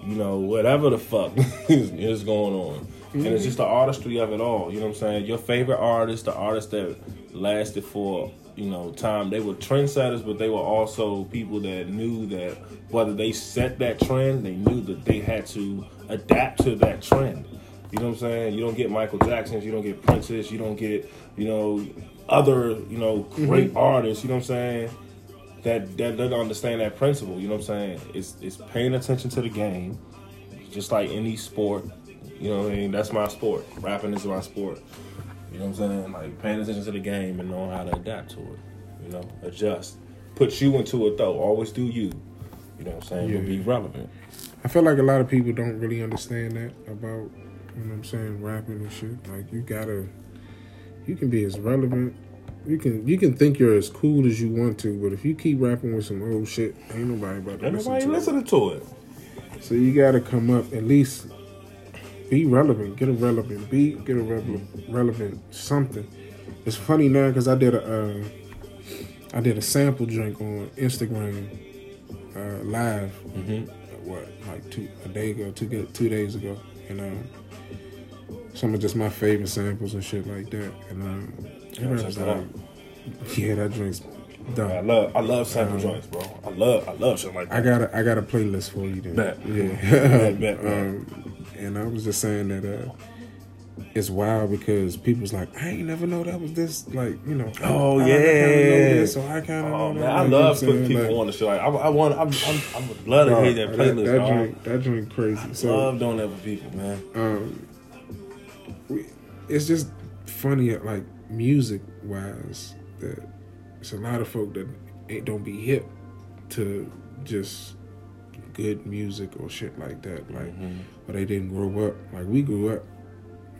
you know, whatever the fuck is, is going on. And it's just the artistry of it all. You know what I'm saying? Your favorite artist, the artist that lasted for, you know, time. They were trendsetters, but they were also people that knew that whether they set that trend, they knew that they had to adapt to that trend. You know what I'm saying? You don't get Michael Jacksons, you don't get Princes, you don't get, you know, other, you know, great mm-hmm. artists, you know what I'm saying? That that doesn't understand that principle, you know what I'm saying? It's it's paying attention to the game, just like any sport. You know what I mean? That's my sport. Rapping is my sport. You know what I'm saying? Like paying attention to the game and knowing how to adapt to it. You know, adjust. Put you into it though. Always do you. You know what I'm saying? But be relevant. I feel like a lot of people don't really understand that about, you know what I'm saying, rapping and shit. Like you gotta, you can be as relevant. You can you can think you're as cool as you want to, but if you keep rapping with some old shit, ain't nobody about to Ain't listen nobody to listening to it. it. So you gotta come up at least be relevant, get a relevant beat, get a relevant, relevant something. It's funny now because I did a uh, I did a sample drink on Instagram uh, live Mm-hmm. what like two a day ago, two two days ago, and um, some of just my favorite samples and shit like that. And um, that like. "Yeah, that drink's I love I love sample joints, bro. I love I love shit like that. I got a I got a playlist for you then. Bet. Yeah. Bet, bet, um, and I was just saying that uh, it's wild because people's like, I ain't never know that was this like you know. Oh, I, I yeah. this, or I kind of Oh man, that. I like, you know what love putting people Like, on the show. Like, I, I want, I'm, I'm, I would love to hear that that, playlist. that dog. drink, that drink crazy. So love doing that for people, man. um, it's just funny, like music wise, that it's a lot of folk that ain't don't be hip to just good music or shit like that, like, or they didn't grow up like we grew up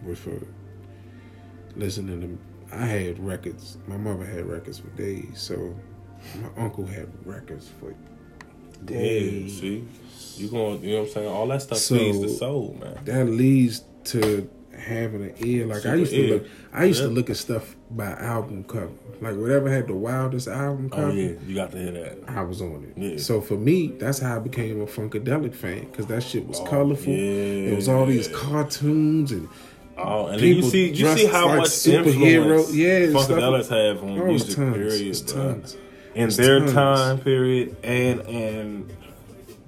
with uh, listening to. I had records. My mother had records for days, so my uncle had records for Yeah, days. see, you going, you know what I'm saying? All that stuff So- feeds the soul, man. that leads to having an ear. Like I Super used to ear. look, I used to look at stuff by album cover. Like whatever had the wildest album oh, cover, Oh yeah, you got to hear that. I was on it. Yeah. So for me, that's how I became a funkadelic fan because that shit was Oh, colorful. yeah. It was all these cartoons and Oh, and then you People see, you see how like much superhero- yeah, Funkadelics have on oh, music. tons. Period, tons. In their tons. time period, and and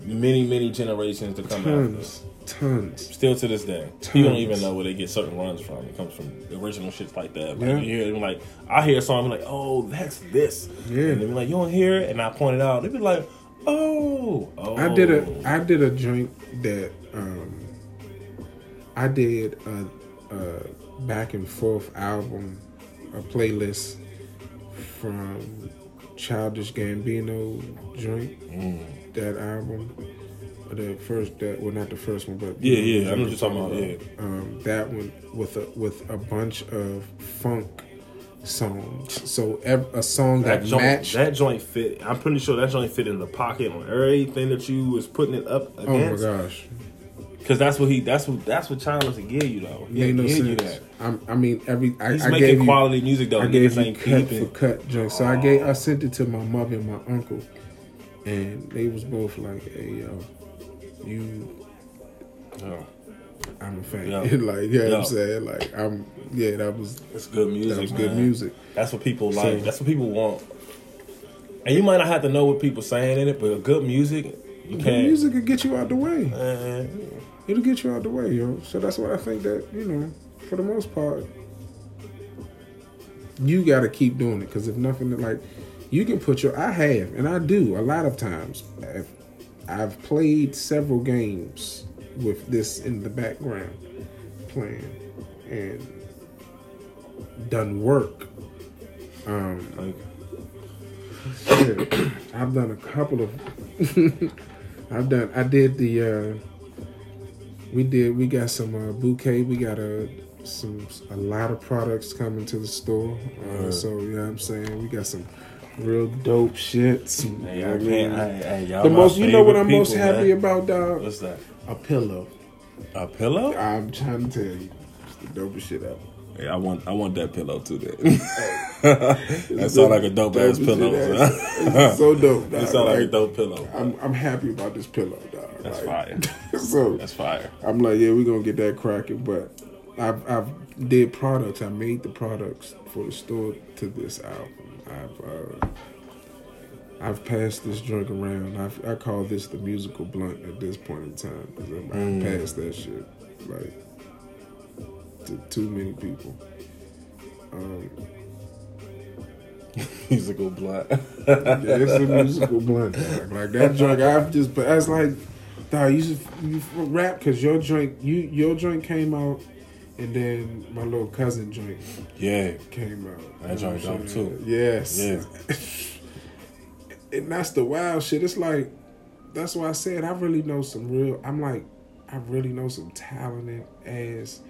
many many generations to come tons, Tons. Still to this day, you don't even know where they get certain runs from. It comes from the original shits like that. Like, Yeah. you hear them like, I hear a song, I'm like, oh, that's this. Yeah. And they be like, you don't hear it, and I point it out. They be like, oh, oh. I did a I did a joint that um I did a, a back and forth album, a playlist from Childish Gambino joint. Mm. That album, the first that well not the first one, but Yeah, yeah, I know what you're talking about. Yeah. um, that one with a with a bunch of funk songs. So ev- a song that, That joint, matched. that joint fit. I'm pretty sure that joint fit in the pocket on everything that you was putting it up against oh my gosh, Because that's what he. That's what. That's what Childish will give you though. He made no give you that. I'm, I mean, every I, He's I making gave you, quality music though. I gave you cut peeping. for cut joint. So I gave I sent it to my mother and my uncle, and they was both like, "Hey yo, you." Yeah. I'm a fan. Yeah. like, you know what Yeah. I'm saying? Like, I'm, yeah, that was, It's good music. that was good music. That's what people So- like. That's what people want. And you might not have to know what people saying in it, but good music, you Good can't. music will get you out the way. Man, It'll get you out the way, yo. So that's why I think that, you know, for the most part, you got to keep doing it. Because if nothing, like, you can put your, I have, and I do a lot of times. I've, I've played several games with this in the background playing and done work. Um, like, Shit, I've done a couple of. I've done. I did the. uh We did. We got some uh, bouquet. We got a some a lot of products coming to the store. Uh, so you know what I'm saying. We got some real dope shit. Some, hey, I mean? Hey, hey, y'all the most. You know what I'm most happy man. about, dog? What's that? A pillow. A pillow? I'm trying to tell you, it's the dopest shit ever. Hey, I want. I want that pillow too. Then. that sound like a dope ass pillow. son. so dope. That dog. sound like a dope pillow. I'm I'm happy about this pillow, dog. That's Like, fire. so That's fire. I'm like, yeah, we're gonna get that cracking. But I've I've did products. I made the products for the store to this album. I've uh, I've passed this drink around. I've, I call this the musical blunt at this point in time because Mm. I've passed that shit like to too many people. Um, Musical blunt. yeah, it's a musical blunt. Dog. Like that drug, I've just. But that's like, dog, you just you rap because your drink, you your drink came out, and then my little cousin drink yeah. came out. That joint dope, too. Yes. Yeah. and that's the wild shit. It's like that's why I said I really know some real. I'm like, I really know some talented ass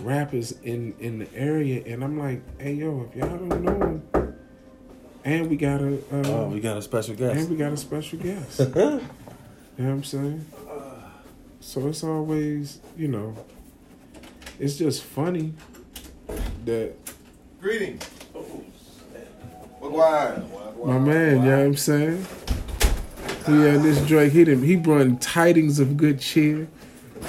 rappers in in the area, and I'm like, hey yo, if y'all don't know them, and we got a. Uh, Oh, we got a special guest. And we got a special guest. you know what I'm saying? So it's always, you know, it's just funny that Greetings. Wagwan. my man, you know what I'm saying? He had this Drake, hit didn't he brought tidings of good cheer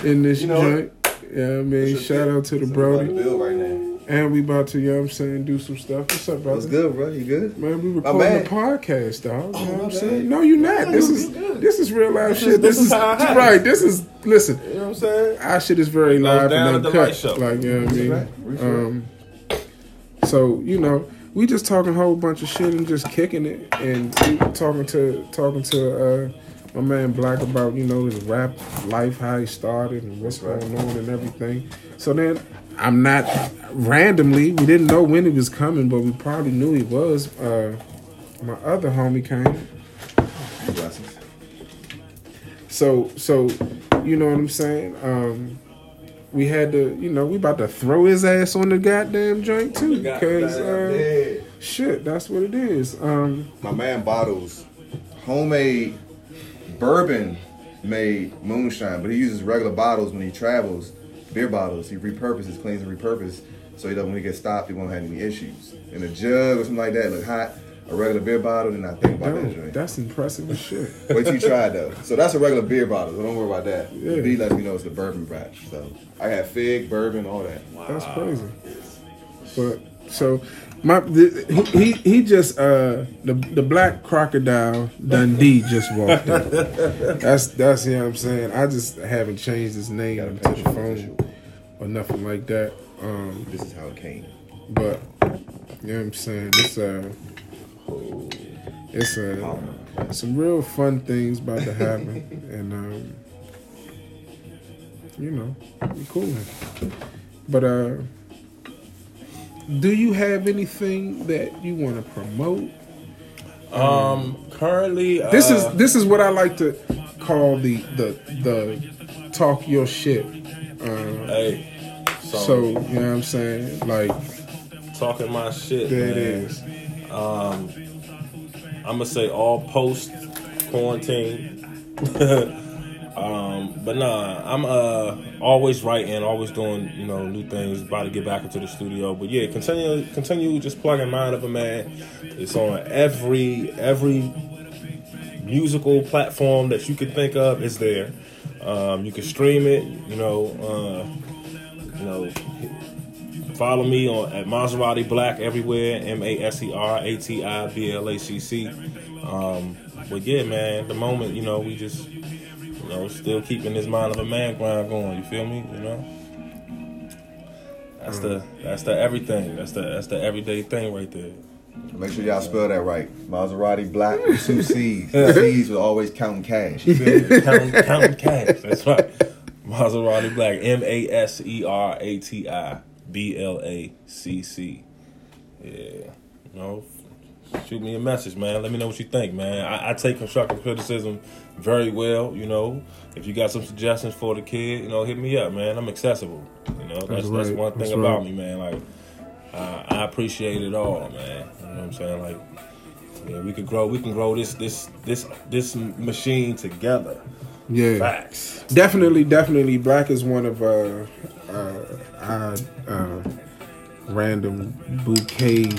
in this You know joint. Yeah, I mean, shout out to the Brody. Right. And we about to, you know what I'm saying, do some stuff. What's up, brother? What's good, bro? You good? Man, we My recording man. a podcast, dog. You know what I'm oh, bad. saying? No, you're not. This is good. this is real life This shit. is- This, this is is, how it happens. right. This is listen. You know what I'm saying? Our shit is very live down and at the light uncut. Like you know what I mean. Right. Um, so you know, we just talking a whole bunch of shit and just kicking it, and talking to talking to uh, my man Blacc about you know his rap life, how he started, and what's That's going on and everything. So then. I'm not randomly. We didn't know when he was coming, but we probably knew he was. Uh, my other homie came, so so, you know what I'm saying? Um, we had to, you know, we about to throw his ass on the goddamn joint too, because uh, shit, that's what it is. Um, My man bottles homemade bourbon made moonshine, but he uses regular bottles when he travels, beer bottles. He repurposes, cleans and repurposes, so he doesn't when he gets stopped, he won't have any issues. In a jug or something like that, look hot. A regular beer bottle, then I think about that dope. joint. that's impressive as shit. Wait till you try it though. So that's a regular beer bottle. So don't worry about that. Yeah. The B lets me know it's the bourbon batch. So I got fig, bourbon, all that. That's crazy. But so My the, he he he just uh the the black crocodile Dundee just walked in. That's that's you know what I'm saying. I just haven't changed his name Got a into the phone picture. or nothing like that. Um, This is how it came. but you know what I'm saying. This uh it's uh some real fun things about to happen, and um, you know, be cool. But uh, do you have anything that you want to promote? Um, currently, uh, This is this is what I like to call the the the talk your shit. Uh, hey. So, so you know what I'm saying? Like talking my shit. there man. is. Um, I'm gonna say all post quarantine. um, but nah, I'm uh always writing, always doing you know new things. About to get back into the studio, but yeah, continue continue just plugging Mind of a Man. It's on every every musical platform that you could think of. It's there. Um, you can stream it. You know, uh, you know, Follow me on at Maserati Blacc everywhere. M A S E R A T I B L A C C. Um, but yeah, man, at the moment, you know, we just, you know, still keeping this mind of a man grind going. You feel me? You know. That's the that's the everything. That's the that's the everyday thing right there. Make sure y'all spell that right. Maserati Blacc with two C's. C's will always counting cash. You feel? Counting, counting cash. That's right. Maserati Blacc. M A S E R A T I B L A C C. Yeah. No. shoot me a message, man. Let me know what you think, man. I, I take constructive criticism very well. You know, if you got some suggestions for the kid, you know, hit me up, man. I'm accessible. You know, that's that's, right. one thing That's about right. me, man. Like, uh, I appreciate it all, man. You know what I'm saying? Like, yeah, we could grow. We can grow this this this this machine together. Yeah. Facts. Definitely, definitely. Black is one of uh, our uh, random bouquet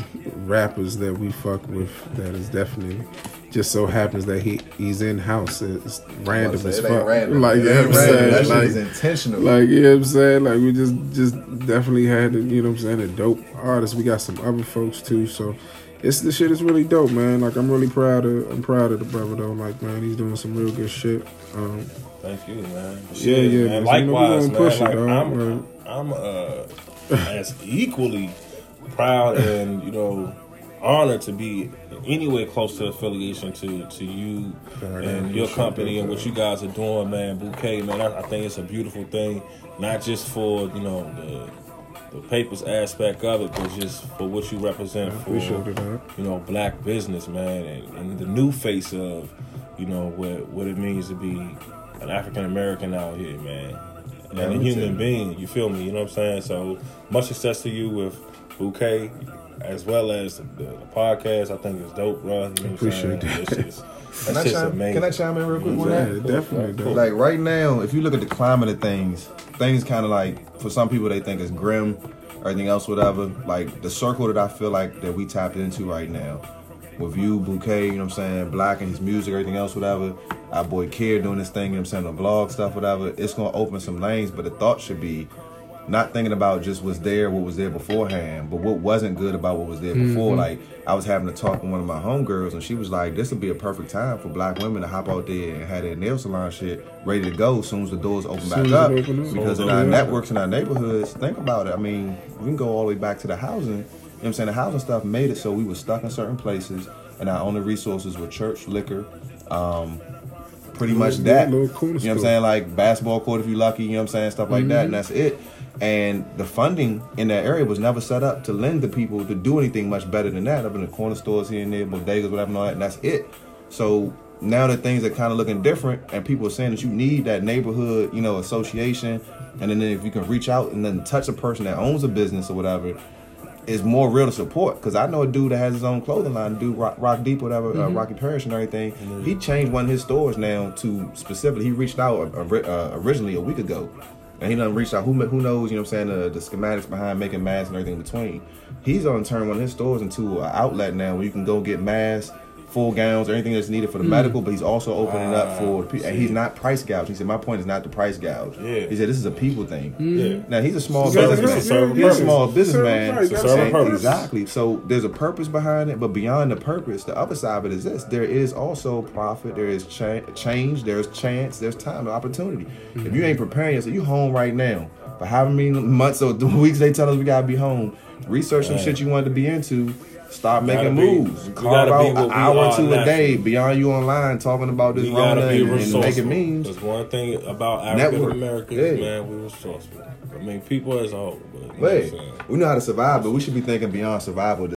rappers that we fuck with. That is definitely just so happens that he he's in house. It's random It as ain't fuck. random. Like It you know what I'm saying. That shit Like, is intentional. like you know what I'm saying. Like we just just definitely had you know what I'm saying a dope artist. We got some other folks too. So. It's the shit is really dope, man. Like I'm really proud of I'm proud of the brother though. Like man, he's doing some real good shit. Um, Thank you, man. Yeah, yeah, man. man. You know, Likewise, man. push it, like, dog. I'm, Right. I'm uh, as equally proud and you know honored to be anywhere close to affiliation to to you and your company and what you guys are doing, man. Bouquet, man. I, I think it's a beautiful thing, not just for you know the the papers aspect of it, but just for what you represent for you know, black business, man, and, and the new face of, you know, what what it means to be an African American out here, man, and Yeah, a human too. being. You feel me? You know what I'm saying? So much success to you with Bouquet, as well as the, the, the podcast. I think it's dope, bro. You know what I'm Appreciate saying? that. It's just, Can I, chime, amazing. can I chime in real quick on Yeah, that? definitely, dog. Like right now, if you look at the climate of things, things kind of like for some people they think it's grim, everything else, whatever. Like the circle that I feel like that we tapped into right now, with you, Bouquet, you know what I'm saying, Blacc and his music, everything else, whatever. Our boy Kier doing this thing, you know what I'm saying, the vlog stuff, whatever. It's gonna open some lanes, but the thought should be not thinking about just what's there, what was there beforehand, but what wasn't good about what was there before. Like I was having a talk with one of my homegirls, and she was like, "This would be a perfect time for black women to hop out there and have their nail salon shit ready to go as soon as the doors open back up." it open up. Because in our networks in our neighborhoods, think about it. I mean, we can go all the way back to the housing. You know what I'm saying? The housing stuff made it so we were stuck in certain places, and our only resources were church, liquor, um, pretty much that. little You know what I'm saying? Like basketball court if you're lucky, you know what I'm saying? Stuff like that, Mm-hmm. and that's it. And the funding in that area was never set up to lend to people to do anything much better than that. Up in the corner stores here and there, bodegas, whatever, and all that, and that's it. So now that things are kind of looking different, and people are saying that you need that neighborhood, you know, association, and then if you can reach out and then touch a person that owns a business or whatever, is more real to support. Because I know a dude that has his own clothing line, dude Rock, Rock Deep, whatever, uh, Mm-hmm. Rocky Parish and everything. He changed one of his stores now to specifically. He reached out uh, uh, originally a week ago, and he done reached out. Who who knows? You know what I'm saying? The, the schematics behind making masks and everything in between. He's on turn one of his stores into an outlet now where you can go get masks. Full gowns, or anything that's needed for the mm. medical, but he's also opening up for. And he's not price gouge. He said, my point is not the price gouge. Yeah. He said, this is a people thing. Mm-hmm. Yeah. Now he's a small Serve a businessman. purpose, He's a small Serve a businessman. purpose, serve a purpose. Exactly. So there's a purpose behind it, but beyond the purpose, the other side of it is this: there is also profit, there is cha- change, there's chance, there's time, opportunity. If you ain't preparing yourself, you home right now. For however many months or weeks they tell us we gotta be home, research some Right. shit you wanted to be into. Gotta making moves. we Carve gotta be out an hour are two a day beyond you online talking about this Rona be and, and making memes. That's one thing about. African Americans, Yeah. man. We were resourceful. I mean, people as a whole. But, you know we know how to survive, but we should be thinking beyond survival.